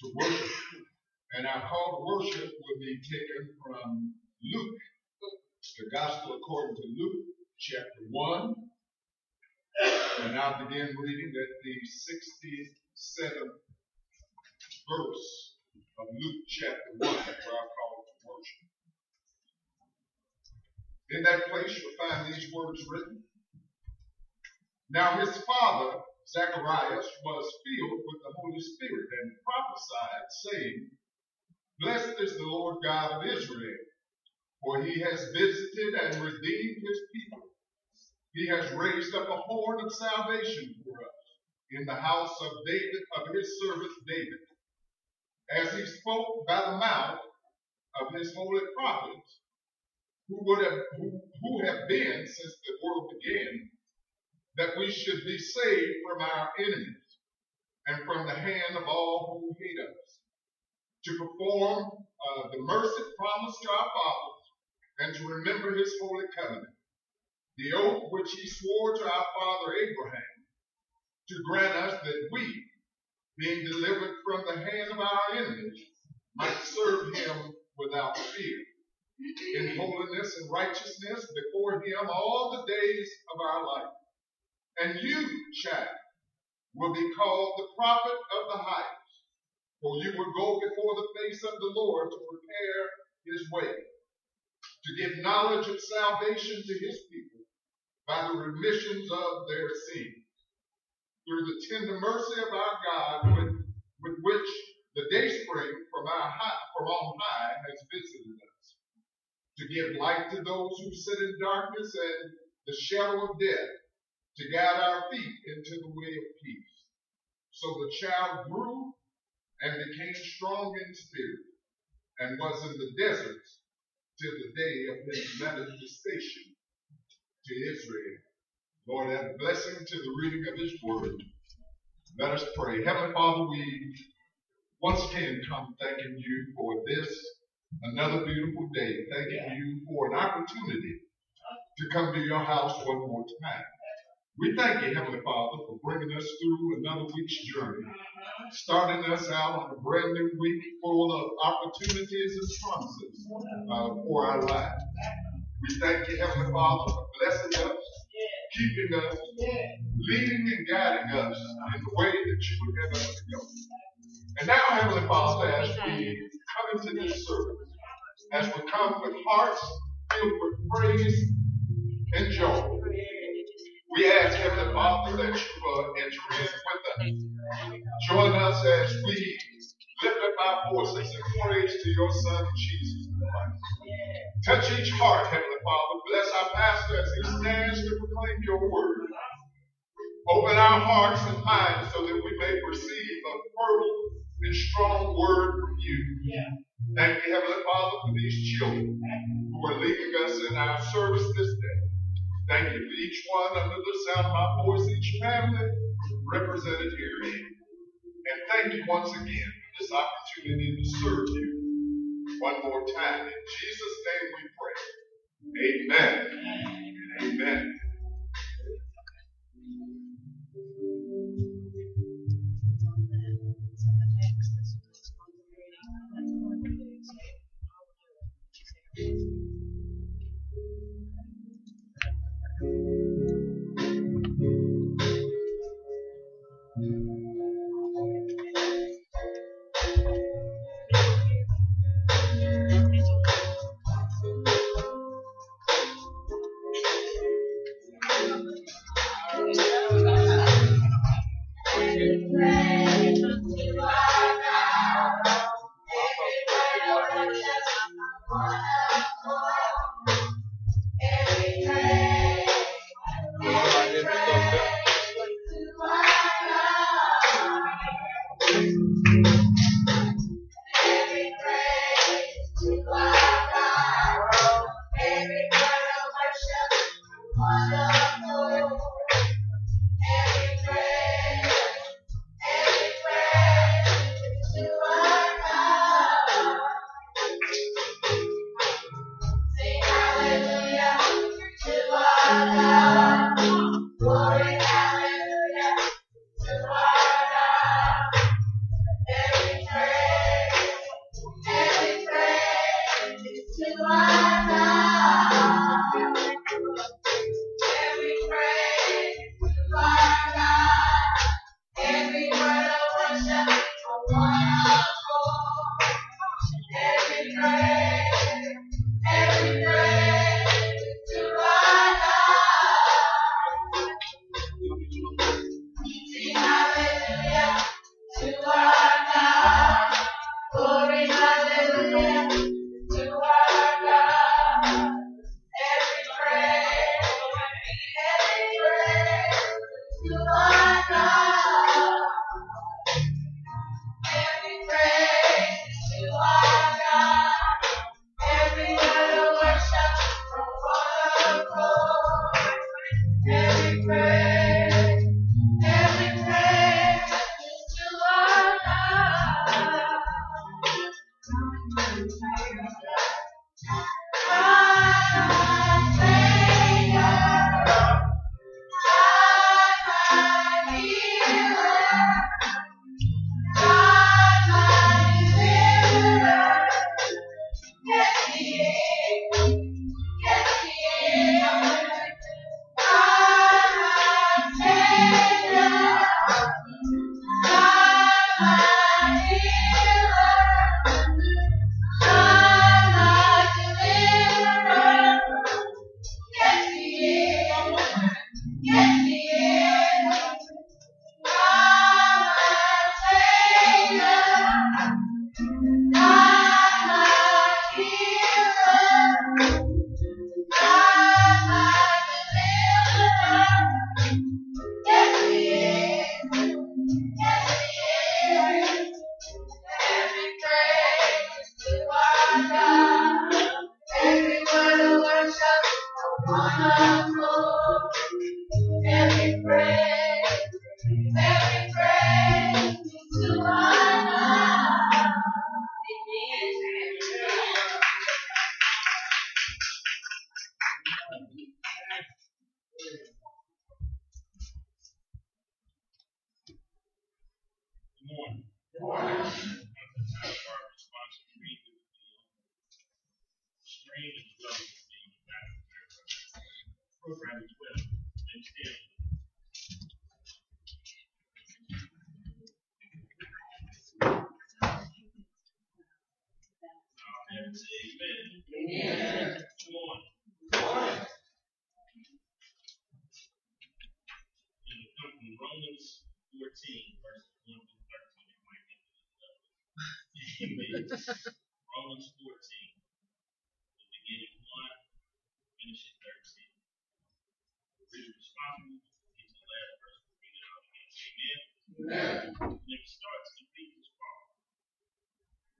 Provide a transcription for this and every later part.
to worship. And our call to worship will be taken from Luke, the Gospel according to Luke, chapter 1. And I'll begin reading at the 67th verse of Luke chapter 1, where our call to worship. In that place you'll find these words written. Now his father Zacharias, was filled with the Holy Spirit and prophesied, saying, Blessed is the Lord God of Israel, for he has visited and redeemed his people. He has raised up a horn of salvation for us in the house of David, of his servant David, as he spoke by the mouth of his holy prophets, who would have who, who have been since the world began, that we should be saved from our enemies and from the hand of all who hate us, to perform uh, the mercy promised to our fathers, and to remember his holy covenant, the oath which he swore to our father Abraham to grant us that we, being delivered from the hand of our enemies, might serve him without fear, in holiness and righteousness before him all the days of our life. And you, child, will be called the prophet of the highest, for you will go before the face of the Lord to prepare his way, to give knowledge of salvation to his people by the remissions of their sins through the tender mercy of our God with, with which the day spring from, our high, from on high has visited us, to give light to those who sit in darkness and the shadow of death, to guide our feet into the way of peace. So the child grew and became strong in spirit, and was in the deserts till the day of his manifestation to Israel. Lord, add blessing to the reading of His Word. Let us pray. Heavenly Father, we once again come thanking you for this, another beautiful day. Thanking you for an opportunity to come to your house one more time. We thank you, Heavenly Father, for bringing us through another week's journey, starting us out on a brand new week full of opportunities and promises uh, for our lives. We thank you, Heavenly Father, for blessing us keeping us, leading and guiding us in the way that you would have us to go. And now, Heavenly Father, as we come into this service, as we come with hearts filled with praise and joy, we ask, Heavenly Father, that you will enter in with us. Join us as we lift up our voices in praise to your Son, Jesus Christ. Touch each heart, Heavenly Father. Bless our pastor as he stands to proclaim your word. Open our hearts and minds so that we may receive a fertile and strong word from you. Thank you, Heavenly Father, for these children who are leading us in our service this day. Thank you for each one under the sound of my voice, each family represented here. And thank you once again for this opportunity to serve you one more time. In Jesus' name we pray. Amen. Amen.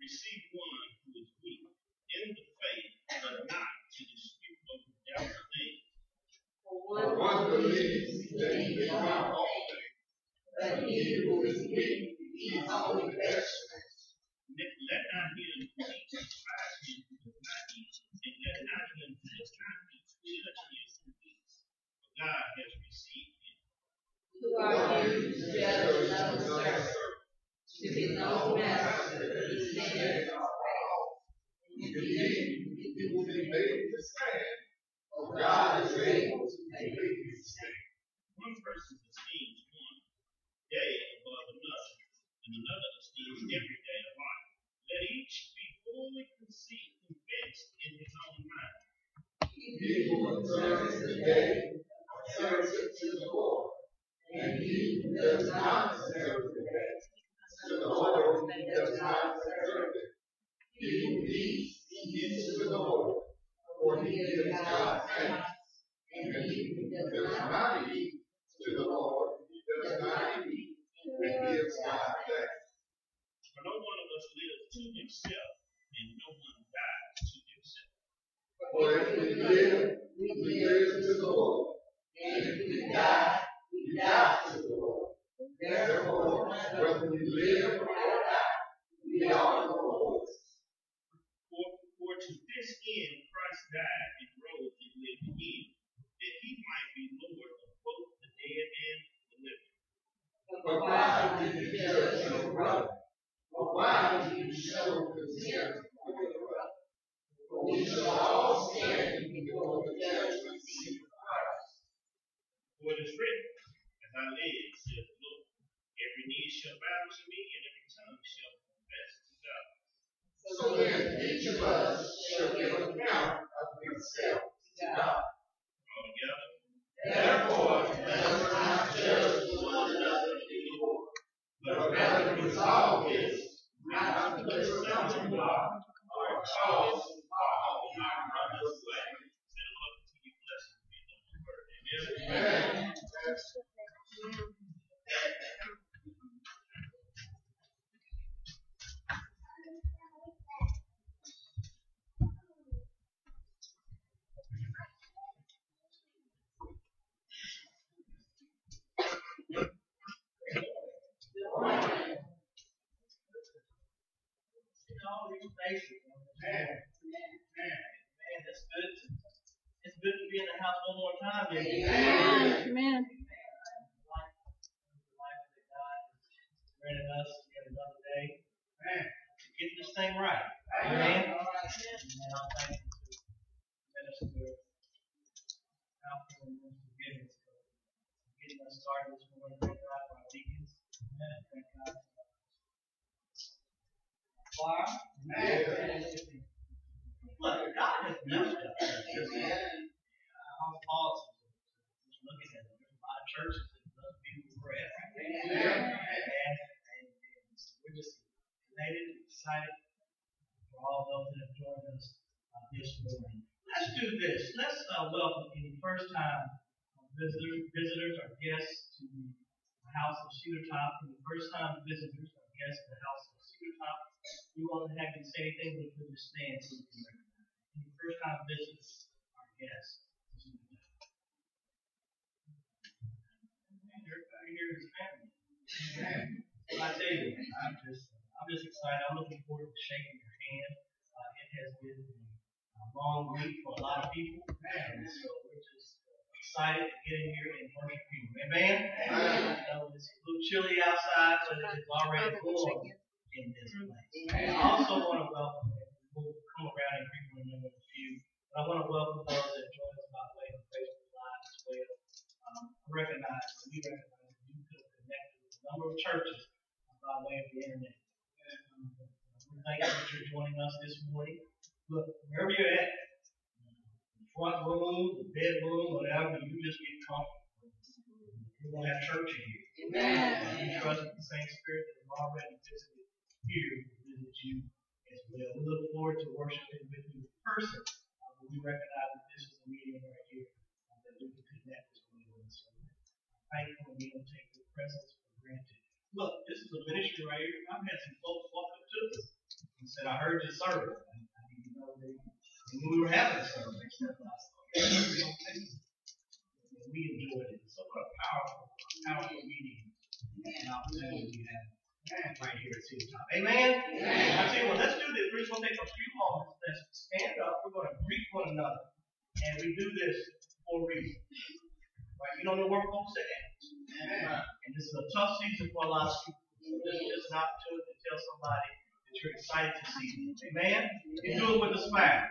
receive one who is weak in the faith, but not to the spirit of doubting. For one believes that he is not all things, but he who is weak is only vegetables. Let not him teach his passion to not eat, and let not him take time to judge him from this, for God has received him. Who are you to judge another servant? To be no master. what is written. As I live, says the Lord, every knee shall bow to me, and every tongue shall confess to God. So then each of us shall give account of himself to God. All together. Therefore, let us not judge one another anymore, but rather resolve this, not to put something off or cause nation. first-time visitors, I guests to the House of Cedar Top, we want to have you say anything that you understand. Your first-time visitors our guests. Everybody here is family. Yeah. I tell you, I'm just, I'm just excited. I'm looking forward to shaking your hand. Uh, it has been a long week for a lot of people, and so excited to get in here and worship you. Amen? Amen. I know it's a little chilly outside, but it is already warm in this mm-hmm. place. Amen. I also want to welcome, we'll come around and greet one another in a few, but I want to welcome those that join us by way of Facebook Live as well. Um, I recognize, we recognize that you could have connected with a number of churches by way of the internet. Um, we thank you that you're joining us this morning. Look, wherever you're at, front room, the bedroom, whatever, you just get comfortable. We're going to have church in here. Amen. We trust in the same spirit that has already visited here to visit you as well. We look forward to worshiping with you in person. Uh, but we recognize that this is a meeting right here uh, that we can connect as well. And so thankful we don't take your presence for granted. Look, this is a ministry right here. I've had some folks walk up to us and said, I heard your sermon. I, I need to know when we were having a sermon, they said, "Okay." We enjoyed it. So what a powerful, powerful meeting and opportunity we have right here at City Top. Amen? I tell you what, let's do this. We're just going to take a few moments. Let's stand up. We're going to greet one another. And we do this for a reason. Right? You don't know where folks are at. And this is a tough season for a lot of people. This is just an opportunity to tell somebody that you're excited to see them. Amen? You do it with a smile.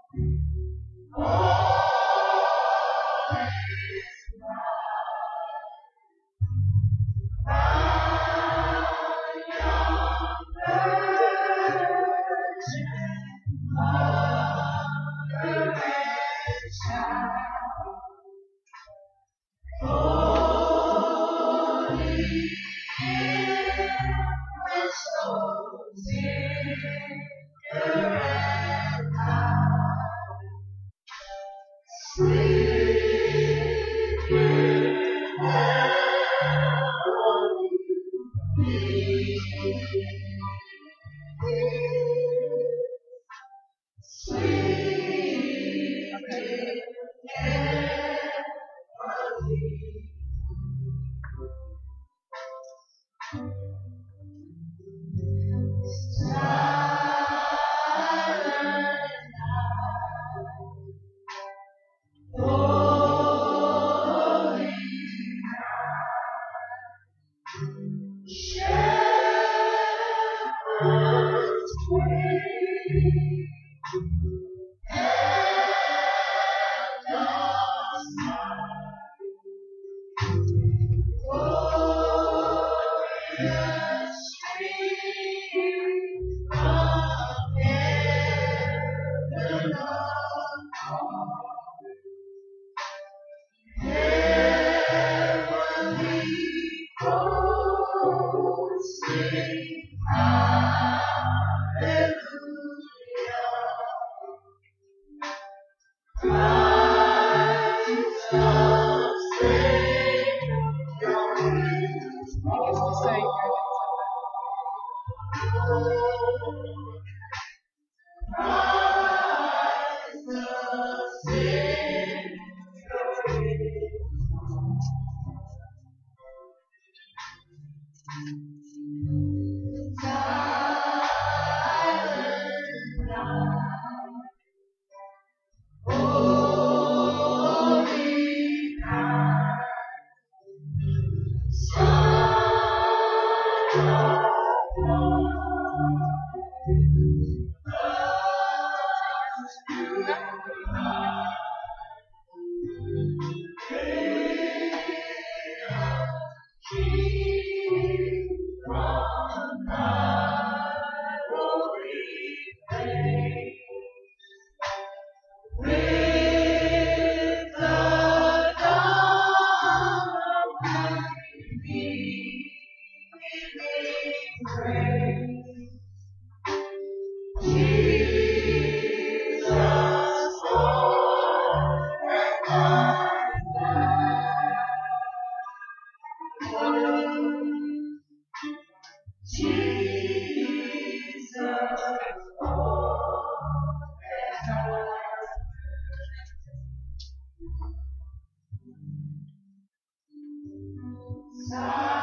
Sorry.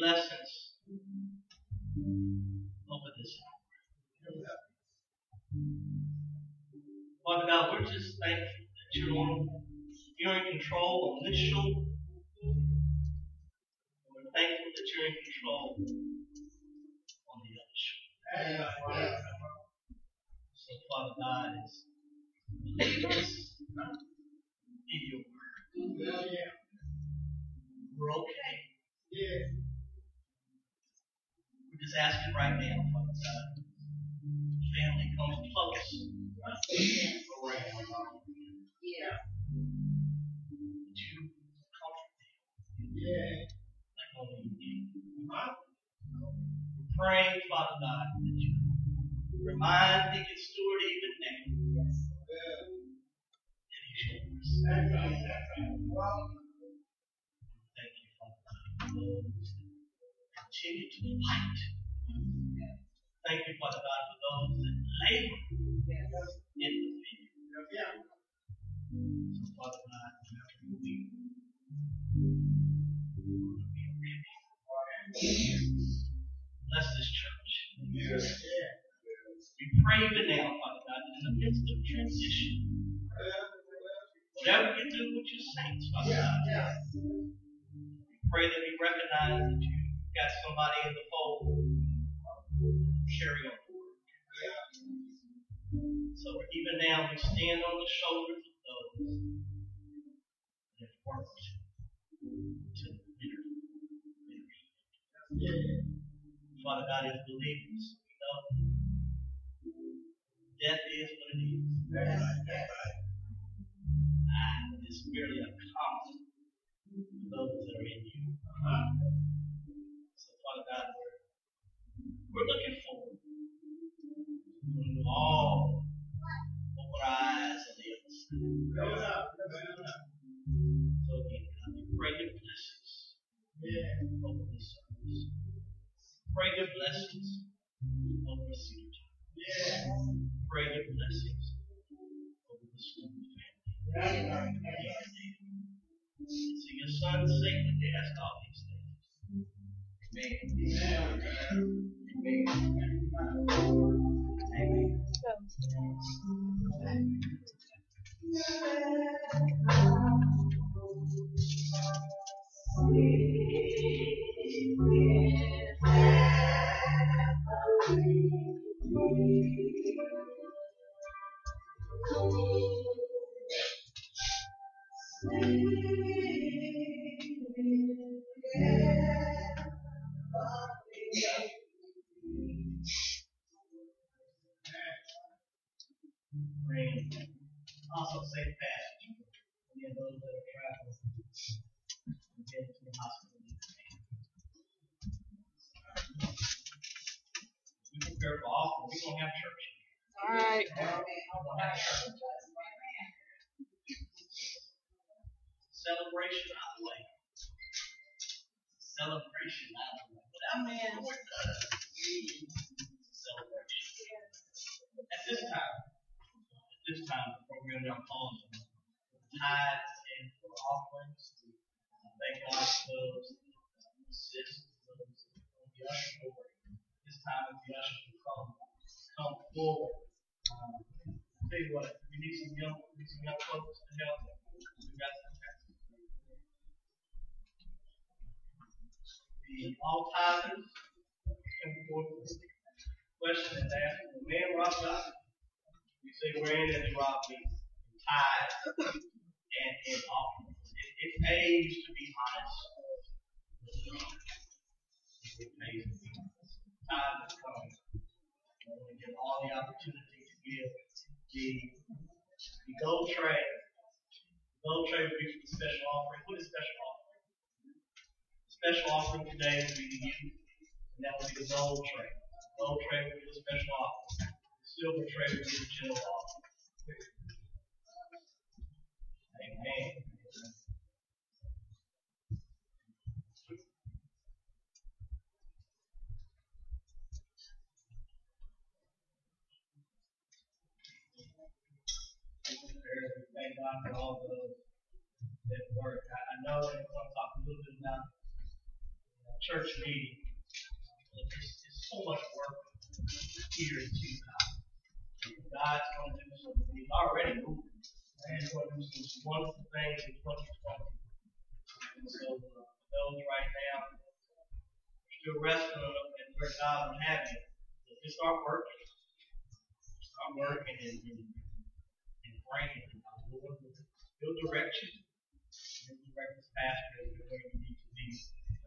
lessons. Open this up. Father God, we're just thankful that you're on, you're in control on this show. Father God, we pray that we recognize that you've got somebody in Celebration out the way. Celebration out the way. But I mean, we're done. Celebration. At this time, at this time, the program now calls tithes and for offerings. Uh, Thank God for those assist, those on the usher. This time, the ushers will come, come forward. Um, Tell you what, we need some young, we need some young folks to help. We got some. The all tithers come forward. Question is asked, the man Rob God. We say we're in as Rob means and in offering. It, pays to be honest. It pays to be honest. Time is coming. when we get all the opportunity to give the, the gold tray. The gold tray will be for the special offering. What is special offering? The Special offering today will be the youth, and that will be the gold tray. Gold tray will be the special offering. The silver tray will be the general offering. Amen. Thank God for all those that work. I, I know I want to talk a little bit about church meeting. But It's, it's so much work here in Utah. God's going to do something. He's already moving. And He's going to do some wonderful things in 2020. And so, uh, those right now, we're still wrestling on and where God would have you. Just start working. Start working and, and, and praying. Lord will direct you. He'll direct us faster to where you need to be.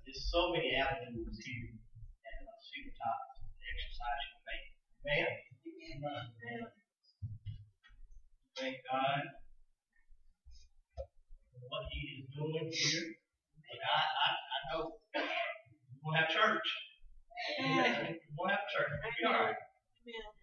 There's so many avenues here and uh, supertops to exercise your faith. Amen? Amen. Thank God for what He is doing here. And I, I, I know we'll have church. Amen. We'll have church. We'll be all right. Amen.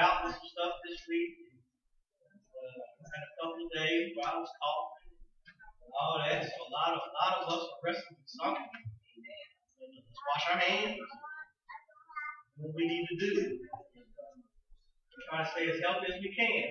about this stuff this week. Uh, had a couple of days where I was coughing and all that. So a lot of a lot of us are wrestling with something. Let's wash our hands. What we need to do. Try to stay as healthy as we can.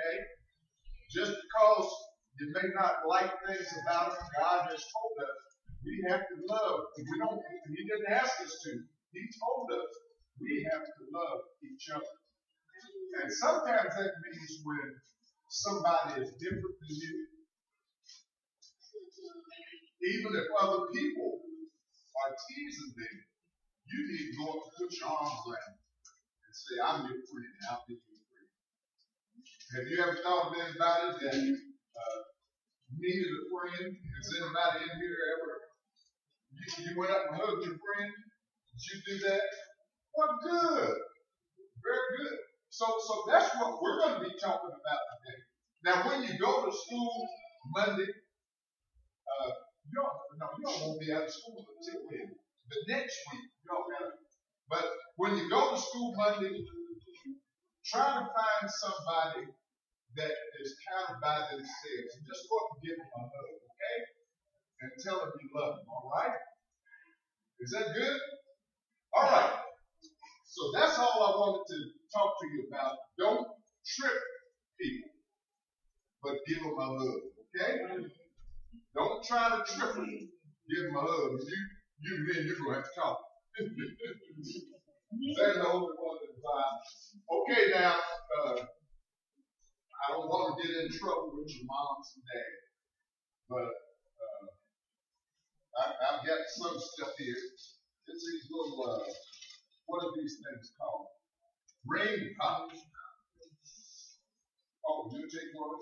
Okay? Just because you may not like things about us, God has told us we have to love. We don't. He didn't ask us to. He told us we have to love each other. And sometimes that means when somebody is different than you, even if other people are teasing them, you need to go up and put your arms around them and say, "I'm your friend. I'll be have you ever thought of anybody that uh, needed a friend? Has anybody in here ever? You, went up and hugged your friend? Did you do that? Well, good. Very good. So, so that's what we're going to be talking about today. Now, when you go to school Monday, uh, y'all, no, y'all won't be out of school until when? The next week, you don't got But when you go to school Monday, try to find somebody that is of by themselves. And just go up and give them a hug, okay? And tell them you love them, all right? Is that good? All right. So that's all I wanted to talk to you about. Don't trip people, but give them a hug, okay? Don't try to trip them. Give them a hug. You, you men, you're going to have to talk. They're the only one that vibe. Okay, now, uh, I don't want to get in trouble with your and dads, but uh, I, I've got some stuff here. It's these little, uh, what are these things called? Ring pops. Oh, you take one?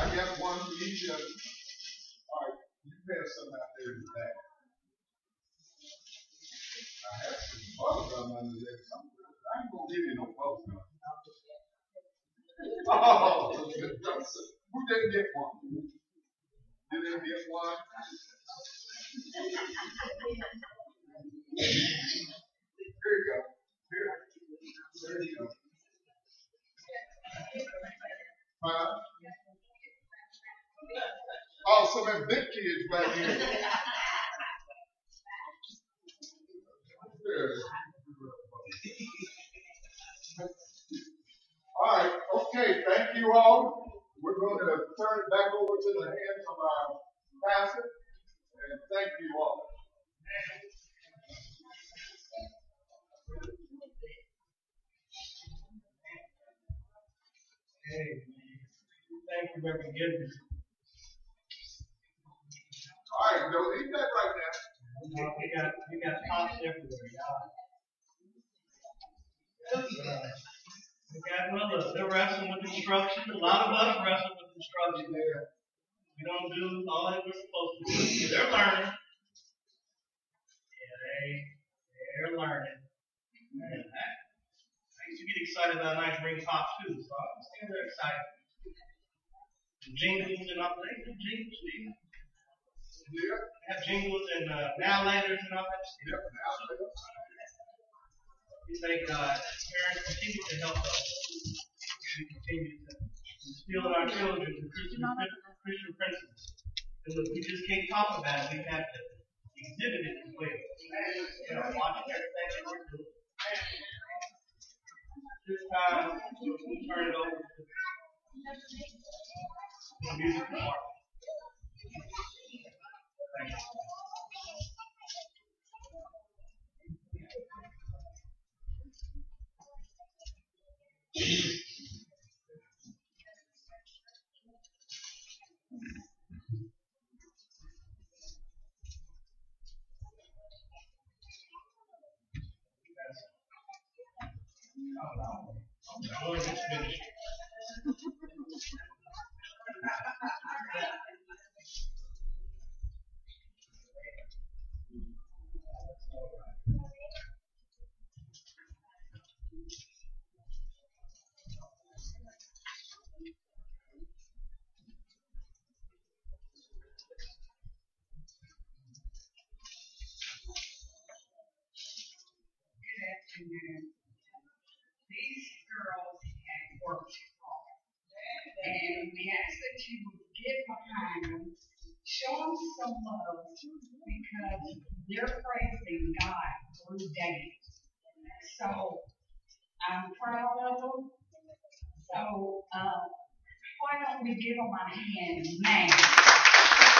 I got one for each of you. All right, you pass some out there in the back. I have some bubble gum under there. I ain't gonna give you no bubble gum. Oh, who didn't get one? Didn't get one? Here you go. Here. There you go. Huh? Oh, some of big kids back here. All right, okay, thank you all. We're going to turn it back over to the hands of our pastor, and thank you all. Amen. Thank you, Reverend Gibbons. All right, don't eat that right now. We got, we got pops everywhere, y'all. We got another, they're wrestling with construction, a lot of us wrestle with construction there. We don't do all that we're supposed to do, they're learning. Yeah, they, they're learning. Man, I, I used to get excited about nice ring pop too, so I understand they're excited. Jingles and all, they do jingles, too. Yeah, have jingles and uh, now landers and all that stuff. now. We thank God. that Parents continue to help us. We continue to instill in our children the Christian, Christian principles. And look, we just can't talk about it. We have to exhibit it as well. You know, watching everything that we're doing. This time, we'll turn it over to the music department. Thank you. Boy, this ministry. Afternoon. These girls have worked hard. And we ask that you would get behind them, show them some love, because they're praising God through dance. So, I'm proud of them. So, uh, why don't we give them a hand now?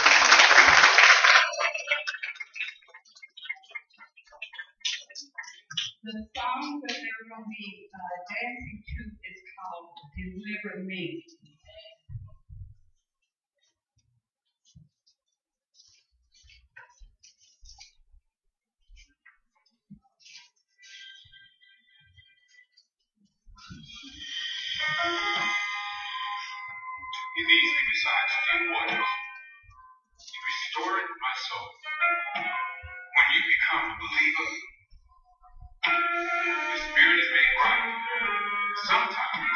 The song that they're going to be uh, dancing to is called Deliver Me. He leads me beside still waters. He restored my soul. When you become a believer, your spirit is made right. Sometimes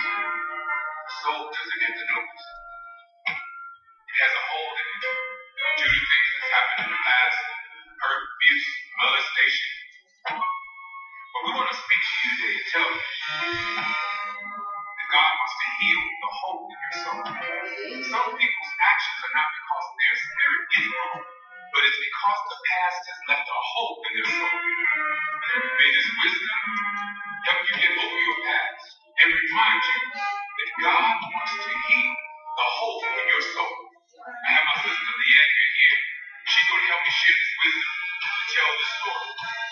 the soul doesn't get the notice. It has a hole in it due to things happened in the past, hurt, abuse, molestation. But we want to speak to you today and tell you that God heal the in your soul. Some people's actions are not because their spirit is wrong, but it's because the past has left a hole in their soul. May this wisdom help you get over your past and remind you that God wants to heal the hole in your soul. I have my sister Leandria here. She's going to help me share this wisdom and tell this story.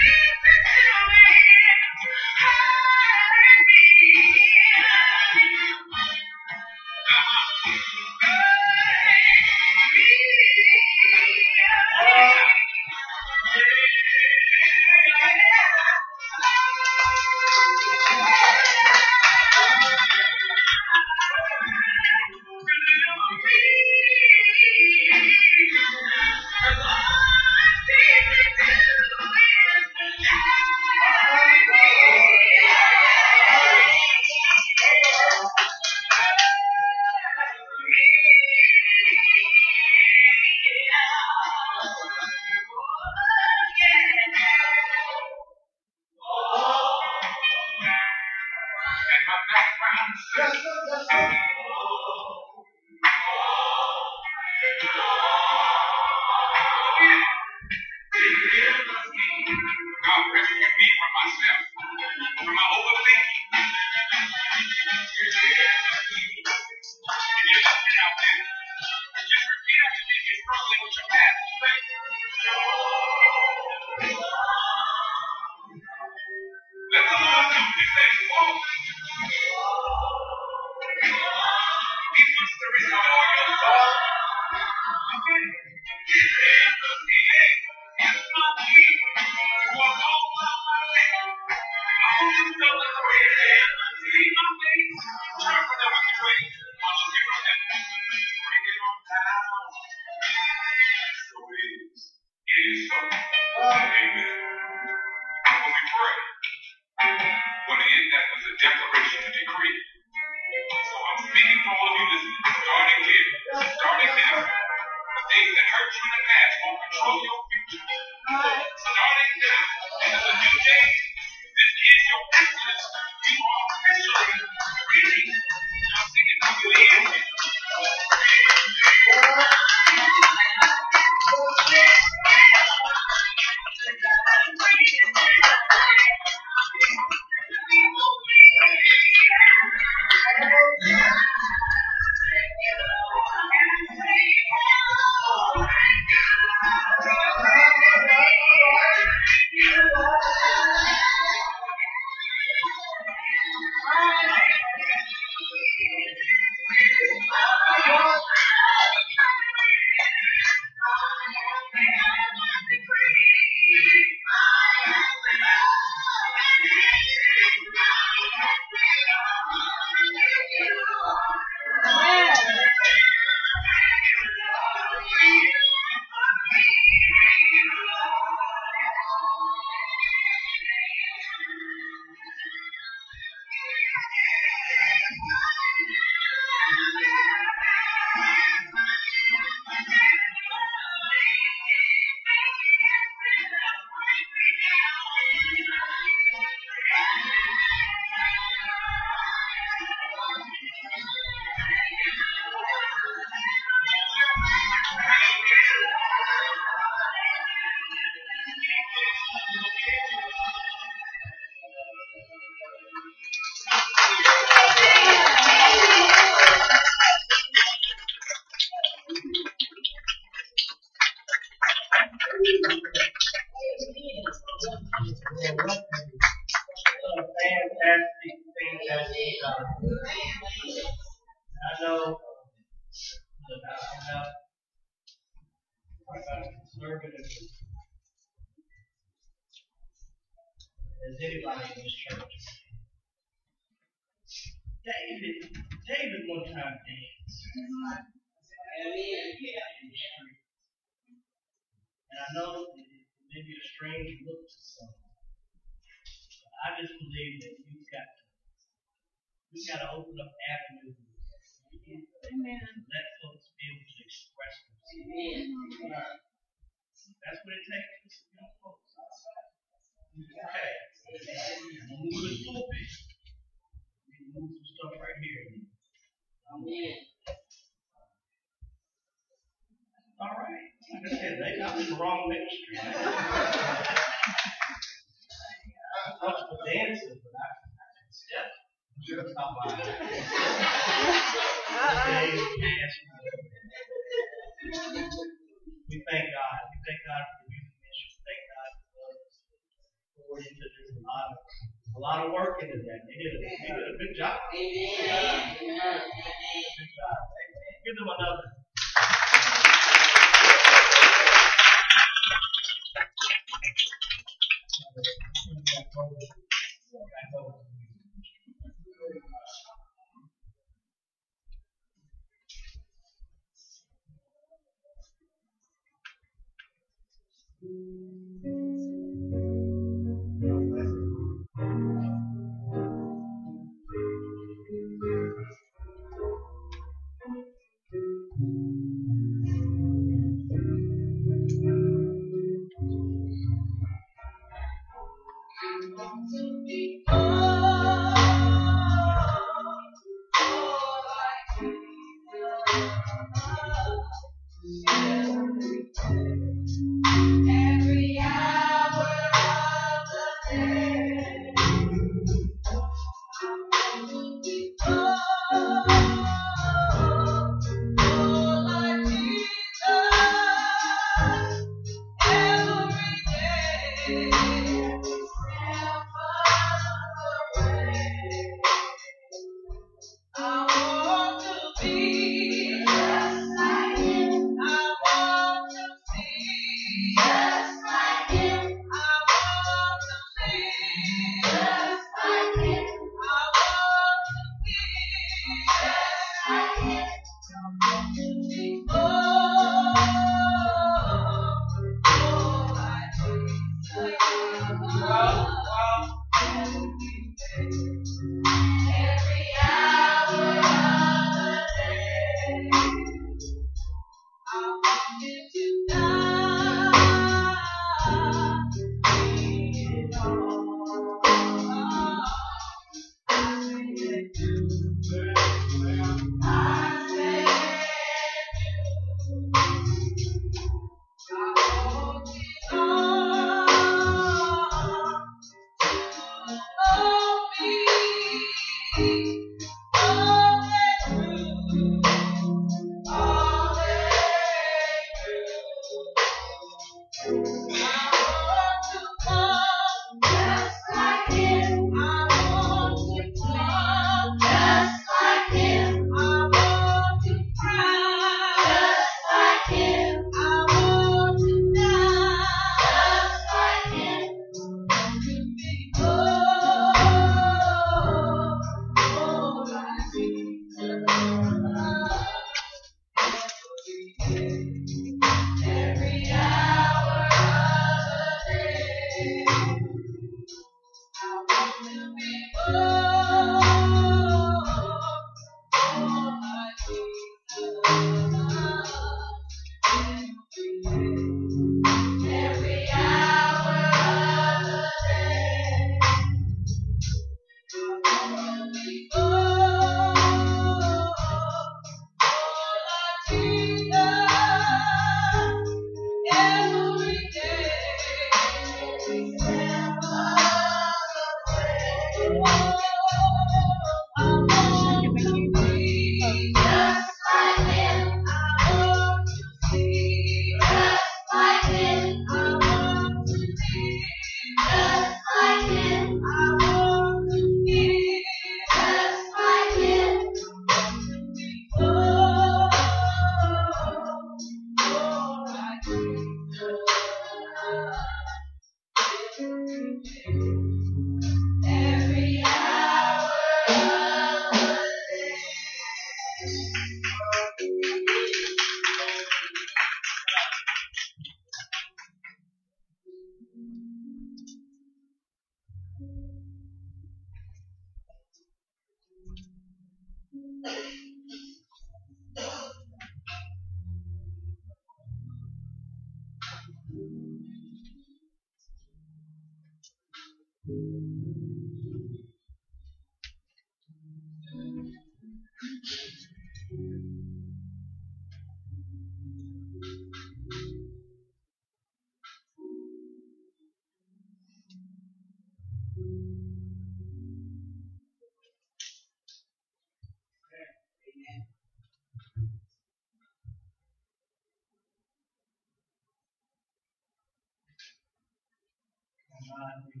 God, we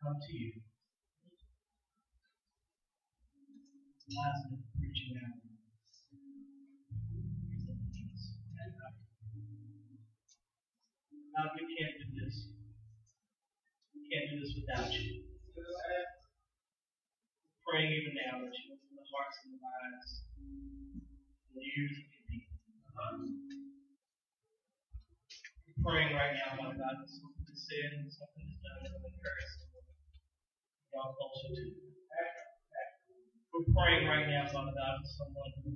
come to you. Last minute reaching out. God, we can't do this. We can't do this without you. Praying even now that you open the hearts and the minds and the ears of your people. Praying right now, Father God, that something done that to you. We're praying right now, Father God, for someone who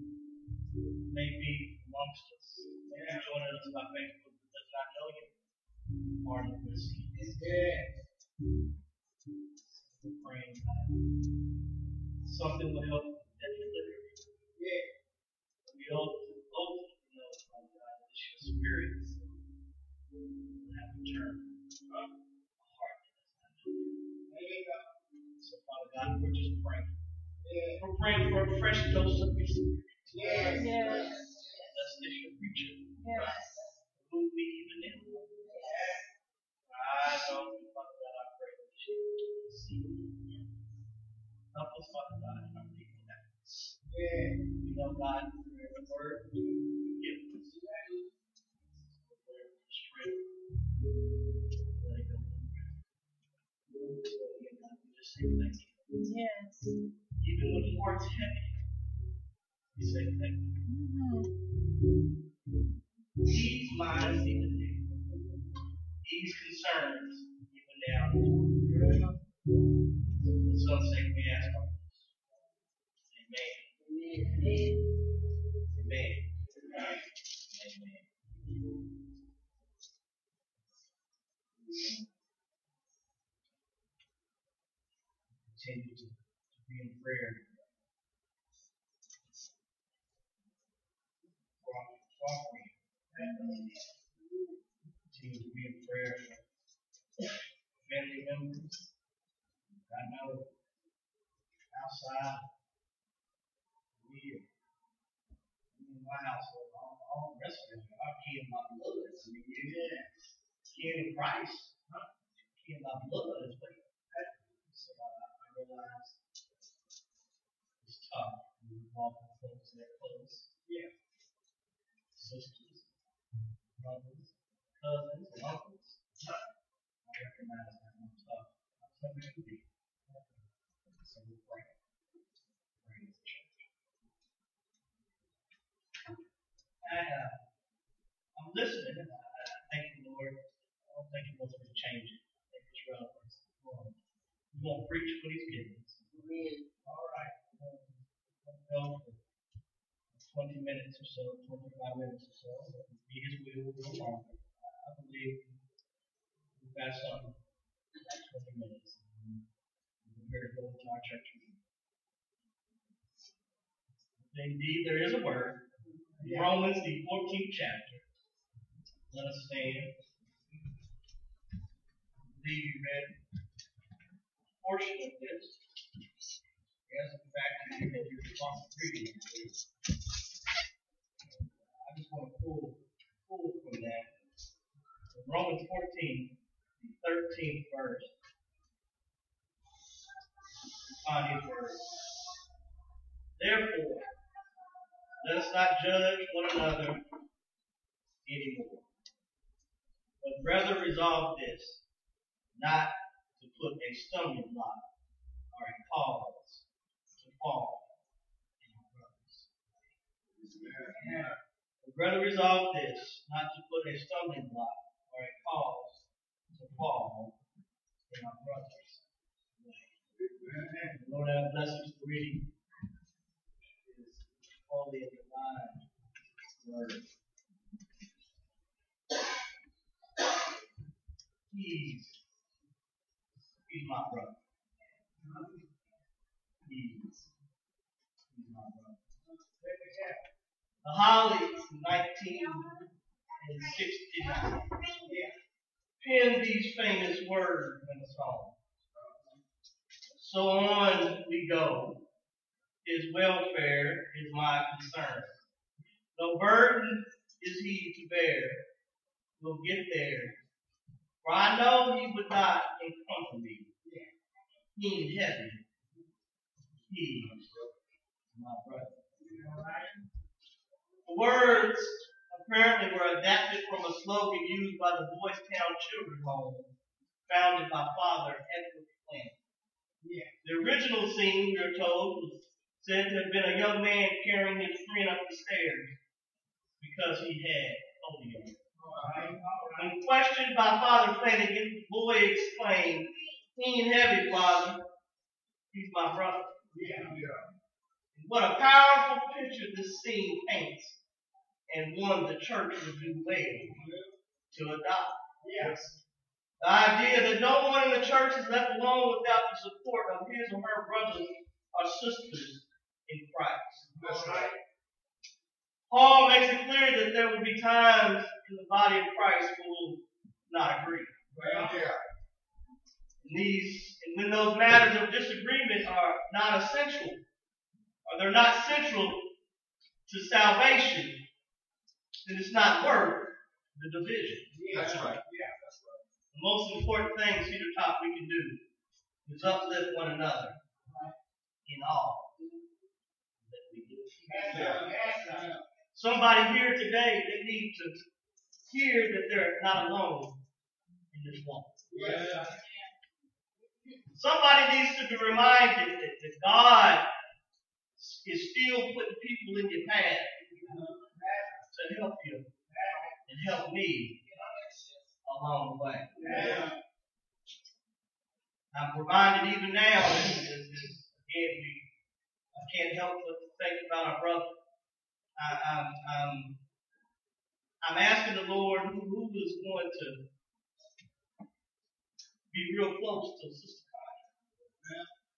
may be amongst us, may be joining us by Facebook, who does know you. Of their sins. We're praying, God. Something will help that deliver. Yeah. We ultimately know, Father God, that your spirit will have to turn you. Father God, we're just praying. We're praying for a fresh dose of your spirit. Yes. This preacher. Yes. Even know, Father God, I pray that you see me. Father God. We know, God, word say thank you. Yes. Even when the heart's heavy, we say thank you. Mm-hmm. Ease minds even now. Ease concerns even now. For some sake we ask all this. Amen. Amen. Amen. Continue to, to be in prayer. Our for our friends. Continue to be in prayer for family members. I know outside, we, in my household, all, all the rest of them are key in my blood. I mean, yeah, key in Christ, huh? Key in my blood is what so I, I realize when you walk with folks that close. Yeah. Sisters, brothers, cousins, uncles. I recognize that I'm tough. I'm tough to be. So we pray. Praise the church. And uh, I'm listening, and I, I thank the Lord. I don't think He wants me to change it. I think it's relevant. Well, He won't preach what He's given us. All right. Go for 20 minutes or so, 25 minutes or so. If it be His will, go longer. I believe we've got that 20 minutes. Here to go to our church. Indeed, there is a word. Romans, the 14th chapter. Let us stand. I you read a portion of this. Fact, you. I just want to pull, pull from that. In Romans 14, the 13th verse. Find words. Therefore, let us not judge one another anymore, but rather resolve this, not to put a stumbling block or a cause fall in our brothers. But rather resolve this, not to put a stumbling block or a cause to fall in our brothers. Lord, have bless you for reading and divine he's my brother. He's, Holly in 1969 penned these famous words in a song. So on we go. His welfare is my concern. No burden is he to bear. We'll get there. For I know he would not encumber me. He in heaven. He is my brother. The words apparently were adapted from a slogan used by the Boys Town Children's Home, founded by Father Edward Plant. The original scene, we are told, was said to have been a young man carrying his friend up the stairs because he had polio. When questioned by Father Flanagan, the boy explained, He ain't heavy, Father. He's my brother. Yeah. What a powerful picture this scene paints, and one the church would do well to adopt. Yes. The idea that no one in the church is left alone without the support of his or her brothers or sisters in Christ. That's right. Paul makes it clear that there will be times in the body of Christ who will not agree. Well, yeah. And these, and when those matters of disagreement are not essential, or they're not central to salvation, then it's not worth the division. That's right. Yeah, that's right. The most important thing, Cedar Top, we can do is uplift one another in all that we do. Somebody here today, they need to hear that they're not alone in this walk. Somebody needs to be reminded that, that God is still putting people in your path help you and help me along the way. I'm reminded even now, again, we, I can't help but think about our brother. I, I'm, I'm, I'm asking the Lord who, who is going to be real close to Sister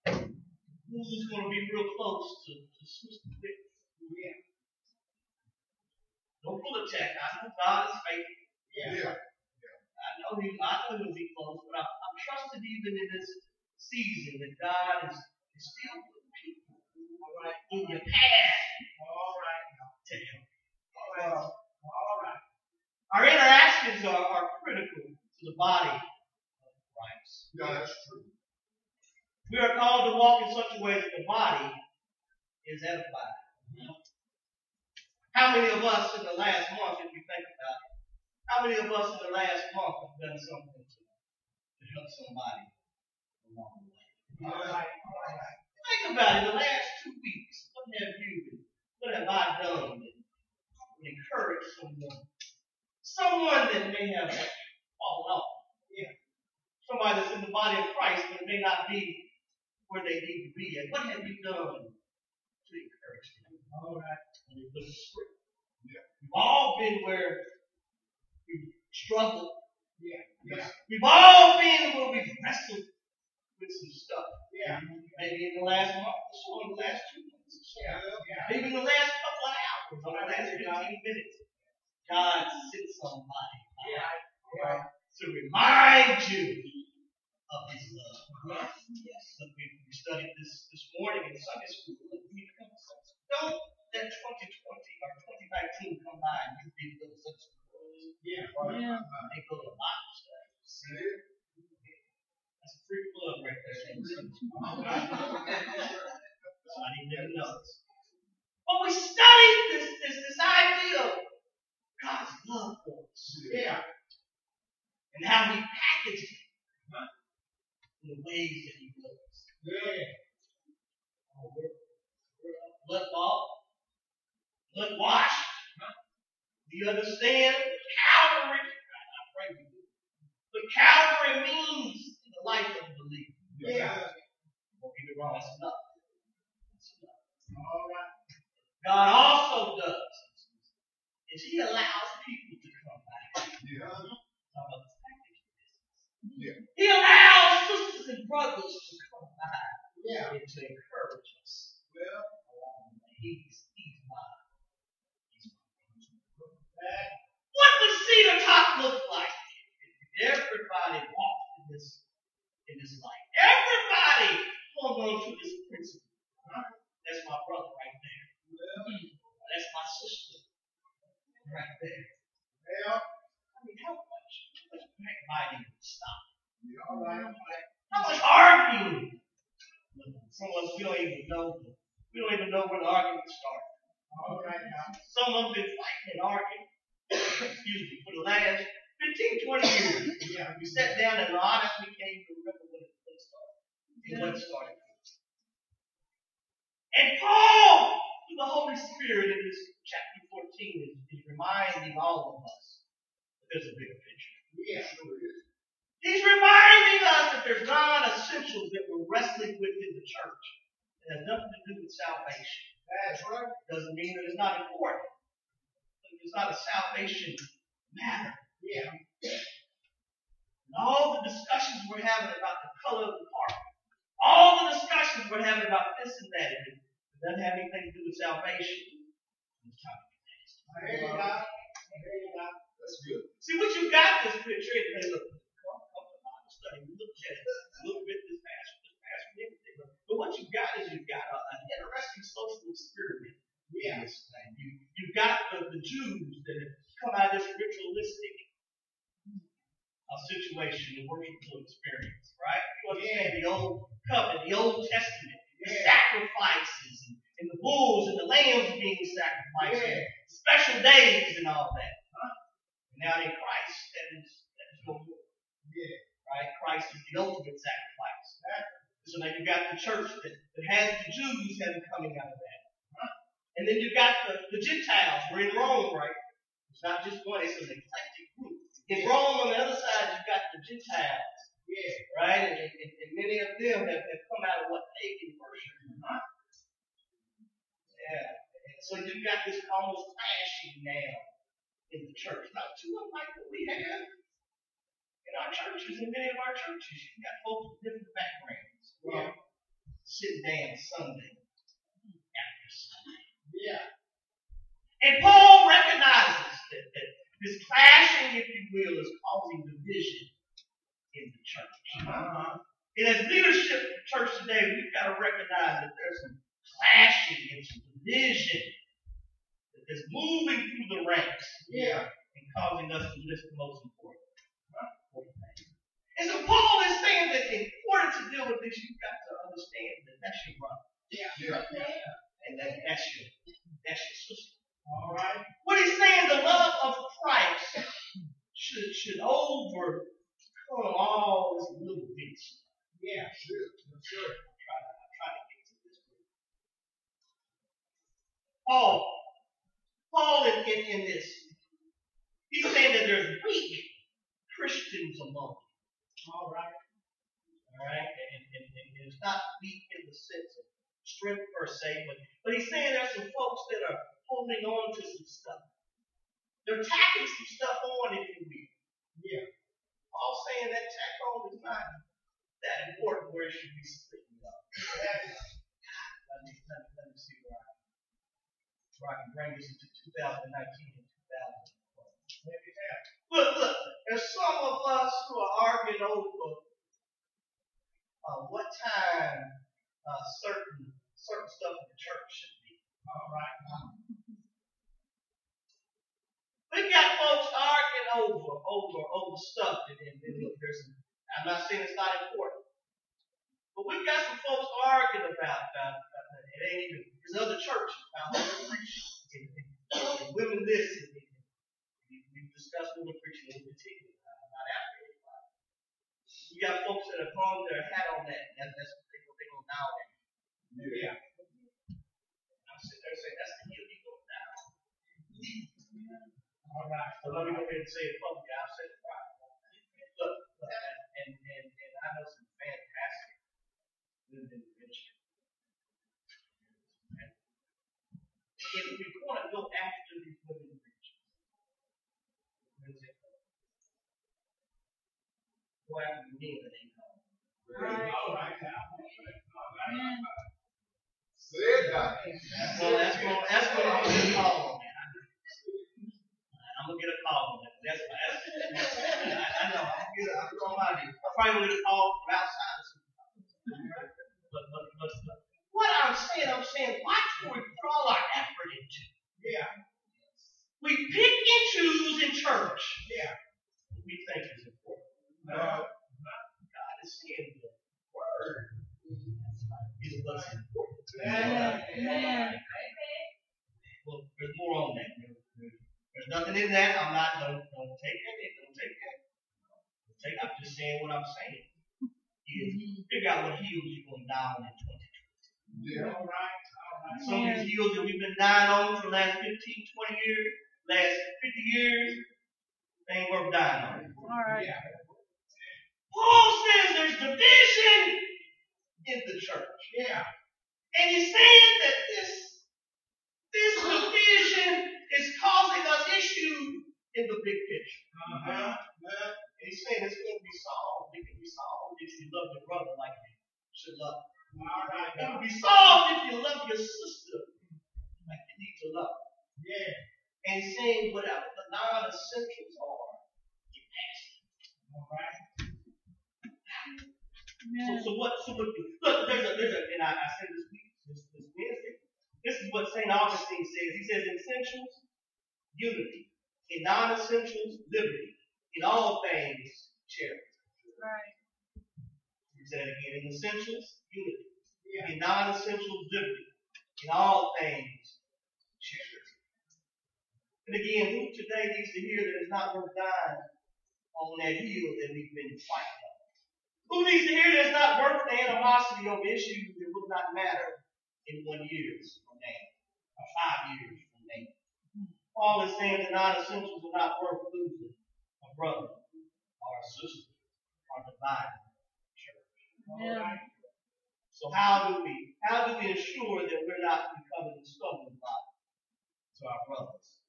Connie. Who's going to be real close to, to Sister Vic? Don't pull a check. I know God is faithful. Yeah. yeah. I know he, I know he'll be close, but I, I'm trusted even in this season that God is, is still putting people all right in your path All right, to help. Our interactions are, are critical to the body of Christ. Yeah, that's true. We are called to walk in such a way that the body is edified. How many of us in the last month, if you think about it, how many of us in the last month have done something to, to help somebody along the way? Think about it. The last two weeks, what have you, what have I done that would encourage someone? Someone that may have fallen off. Yeah. Somebody that's in the body of Christ but may not be where they need to be. And what have you done to encourage them? All right. And you put it straight. Yeah. We've all been where we've struggled. Yeah. We've all been where we've wrestled with some stuff. Yeah. Maybe in the last month or so, in the last two months or so. Maybe in the last couple of hours, or the last 15 minutes. God sent somebody by to remind you of His love. Yes. Look, we, we studied this this morning in Sunday school. Look, we need to come to Sunday school. Don't let 2020 or 2019 come by and you think those such Yeah. Yeah. They go to Bible study. That's a free plug right there. Somebody never knows. But we studied this, this, this idea of God's love for us. Yeah. And how He packages it in the ways that He loves. Yeah. Oh, we're, we're blood bought, blood washed. Do you understand? Calvary. I pray you do. But Calvary means in the life of the believer. Yeah. Don't get me wrong, that's enough. That's enough. All right. God also does is He allows people to come back. Yeah. Talk about the package business. Yeah. He allows sisters and brothers to come back Yeah. and to encourage us Well, along the way. He's, he's my, he's freedom top look like? Everybody walks in this in this life. Everybody hold on to this principle. Right? That's my brother right there. Yeah. That's my sister right there. Yeah. I mean, how much how much backbiting stop? Yeah, all right. How much arguing? Some of us we don't even know. We don't even know where the argument started. All right now. Some of them been fighting and arguing excuse me, for the last 15, 20 years. Yeah. We sat down and honestly can't even remember when it, started. And when it started. And Paul, through the Holy Spirit in this chapter 14, is, is reminding all of us that there's a bigger picture. Yeah, sure is. He's reminding us that there's non-essentials that we're wrestling with in the church. It has nothing to do with salvation. That's right. Doesn't mean that it's not important. It's not a salvation matter. Yeah. And all the discussions we're having about the color of the carpet, all the discussions we're having about this and that, and it doesn't have anything to do with salvation. It's time to be next. There you go. There you go. That's good. See what you got this picture, and look, come come to Bible study, we looked at it a little bit this past this past week, everything. But, what you got is you've got an interesting social experiment. Yeah. in. You you've got the, the Jews that have come out of this ritualistic uh, situation, the worshipful experience, right? You understand the old covenant, the Old Testament, the Yeah. sacrifices and, and the bulls and the lambs being sacrificed, Yeah. special days and all that. Huh? Now in Christ, that is that is no more. Yeah. Right? Christ is the ultimate sacrifice. So now you've got the church that, that has the Jews having coming out of that. And then you've got the, the Gentiles. We're in Rome, right? It's not just one, it's an eclectic group. In Rome, on the other side, you've got the Gentiles. Yeah. Right? And, and, and many of them have, have come out of what pagan worship. Huh? Yeah. And so you've got this almost clashing now in the church. Not too unlike what we have in our churches, in many of our churches. You've got folks with different backgrounds. Yeah. Sitting down Sunday after Sunday. Yeah. And Paul recognizes that, that this clashing, if you will, is causing division in the church. Uh-huh. And as leadership in the church today, we've got to recognize that there's some clashing and some division that is moving through the ranks Yeah. and causing us to miss the most important. thing. And so Paul is saying that in order to deal with this, you've got to understand that that's your brother. Yeah. And that that's that's your sister. All right. What he's saying, the love of Christ should should overcome all this little bits. Yeah. Sure. Sure. I'm trying to, I'm trying to get to this. Paul, Paul in, in, in this, he's saying that there's weak Christians among. All right. All right? And, and, and, and it's not weak in the sense of strength per se, but, but he's saying there's some folks that are holding on to some stuff. They're tacking some stuff on, if you will. Yeah. Paul's saying that tack on is not that important where it should be splitting up. Let me, let me, let me see where I, where I can bring this into 2019 and 2020. Look, look, there's some of us who are arguing over uh, what time uh, certain certain stuff in the church should be. All right. We've got folks arguing over over over stuff, and, look, there's I'm not saying it's not important, but we've got some folks arguing about that. it ain't even there's other churches about preaching women this we've discussed women preaching in particular. I'm not after anybody. We got folks that have hung their hat on that, that's, what they go they go down at. Yeah. I'm sitting there saying that's the hill he goes down. All right. So let me go ahead and say it publicly. I've said it privately. Look, look, and, and, and I know some fantastic women in the ministry. If we want to go after these women preachers, where's it go? Go after the men that ain't called. All right. All right. Say. Well, that's going that's what I'm going to get a call on that. I'm gonna get a call on that. That's, that's, that's I, I know. I'm get a, I'm gonna get I probably get a call from outside. But, but, but what I'm saying, I'm saying, watch where we put all our effort into. Yeah. We pick and choose in church. Yeah. We think is important. Uh, God is saying the word is what's important. Amen. Well, there's more on that. There- there- There's nothing in that. I'm not. Don't don't take that. Don't take that. Don't take. I'm just saying what I'm saying. Is figure out what heels you're going to die on in 2020. Yeah. all right. All right. Some of these heels that we've been dying on for the last 15, 20 years, last 50 years, they ain't worth dying on. All right. Yeah. Paul says there's division in the church. Yeah. And he's saying that this, this division is causing us issues in the big picture. Uh-huh. And he's saying it's going to be solved. It can be solved if you love your brother like you should love. All right. It can be solved if you love your sister like you need to love. Yeah. And he's saying whatever the non-essentials are, you pass it. All right. So, so what? So what? Look, there's a, there's a, and I, I said this week, this, this Wednesday. This is what Saint Augustine says. He says, in essentials, unity. In non-essentials, liberty. In all things, charity. Right. He said again. In essentials, unity. Yeah. In non-essentials, liberty. In all things, charity. And again, who today needs to hear that it's not worth dying on that hill that we've been fighting? Who needs to hear that it's not worth the animosity over issues that will not matter in one year from now, or five years from now? Paul is saying the non-essentials are not worth losing a brother or a sister or dividing the church. Yeah. So how do we how do we ensure that we're not becoming a stumbling block to our brothers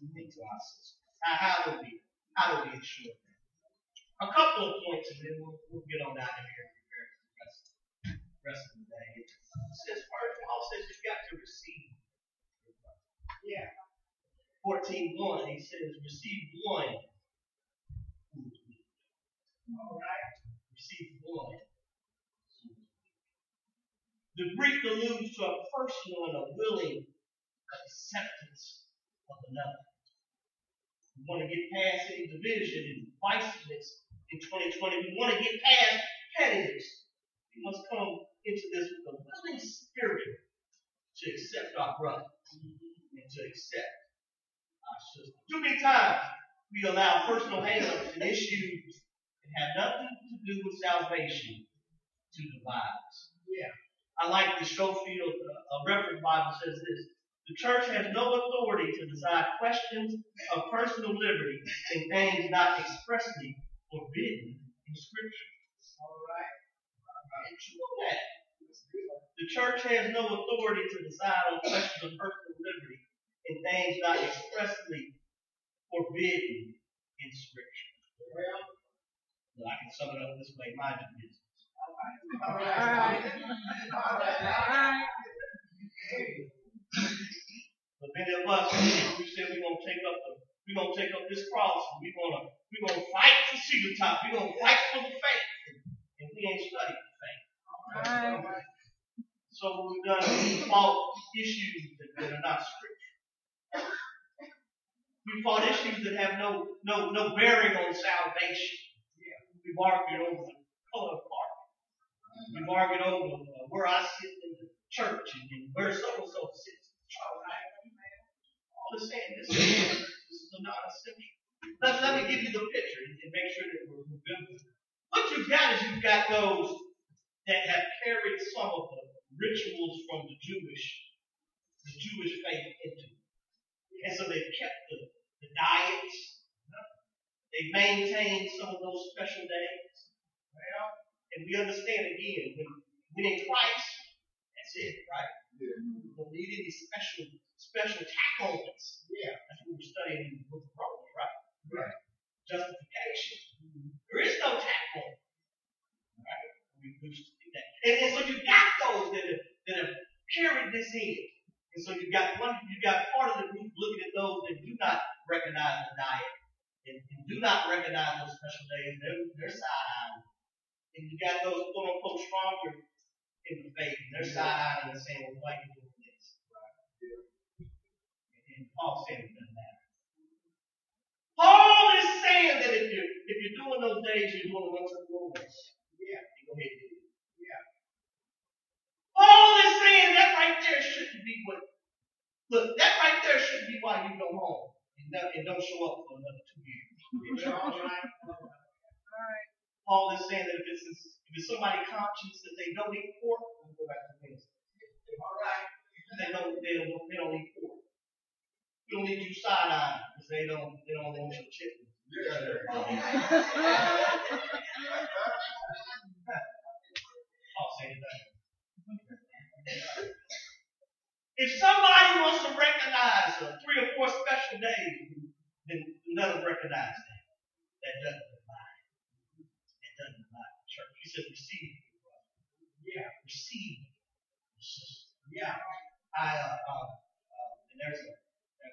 and to our sisters? How, how do we how do we ensure that? A couple of points, and then we'll, we'll get on out of here and prepare for the rest, rest of the day. It says first, Paul says you've got to receive. Yeah. 14.1, he says, receive one. All right. Receive one. The Greek alludes to a personal and a willing acceptance of another. We want to get past any division and divisiveness in 2020. We want to get past pettiness. We must come into this with a willing spirit to accept our brother and to accept our sister. Too many times we allow personal hang-ups and issues that have nothing to do with salvation to divide us. Yeah. I like the Scofield uh, Reference Bible says this. The church has no authority to decide questions of personal liberty and things not expressly forbidden in Scripture. All right. Did you know that? The church has no authority to decide on questions of personal liberty and things not expressly forbidden in Scripture. Well, Well, I can sum it up this way: mind your business. all right. All right. All right. All right. But many of us, we said we're gonna take up the, we're gonna take up this cross, and we're gonna, we're gonna fight for cedar top, we're gonna fight for the faith, and we ain't studied the faith. All right. So what we've done is we fought issues that, are not scripture. We fought issues that have no, no, no bearing on salvation. We've argued over the color of carpet. We've argued over uh, where I sit in the church and, where so and so sits. All right. All the saying this is this is not essential. Let, let me give you the picture and, make sure that we're, we're. What you've got is you've got those that have carried some of the rituals from the Jewish the Jewish faith into. it. And so they've kept the, the diets. They've maintained some of those special days. Well, And we understand again, when, when in Christ, that's it, right? Yeah. We don't need any special special tackles. yeah. That's what we're studying in the book of Romans, right? Right. Justification. There is no tackle. Right? We, do that. And, and so you've got those that have, that carried this in. And so you've got one, you've got part of the group looking at those that do not recognize the diet and, and do not recognize those special days. They're, they're side eyeing. And you've got those quote unquote stronger in the faith, and they're side eyeing and saying, well, why are you doing this? And Paul said it Paul is saying that if you're if you're doing those days, you're doing unto the Lord. Yeah. You go ahead and do it. Yeah. Paul is saying that right there shouldn't be what look, that right there should be why you go home and, no, and don't show up for another two years. All right. Paul is saying that if it's if it's somebody's conscience that they don't eat pork, go back to Wednesday. All right. They don't they don't they don't eat pork. We don't need to side eye because they don't they don't want your chicken. I'll say that. If somebody wants to recognize uh, three or four special days, then let them recognize that. That doesn't apply. It doesn't apply to church. He says receive. Yeah, receive. Yeah. I uh, uh, uh, and there's a, I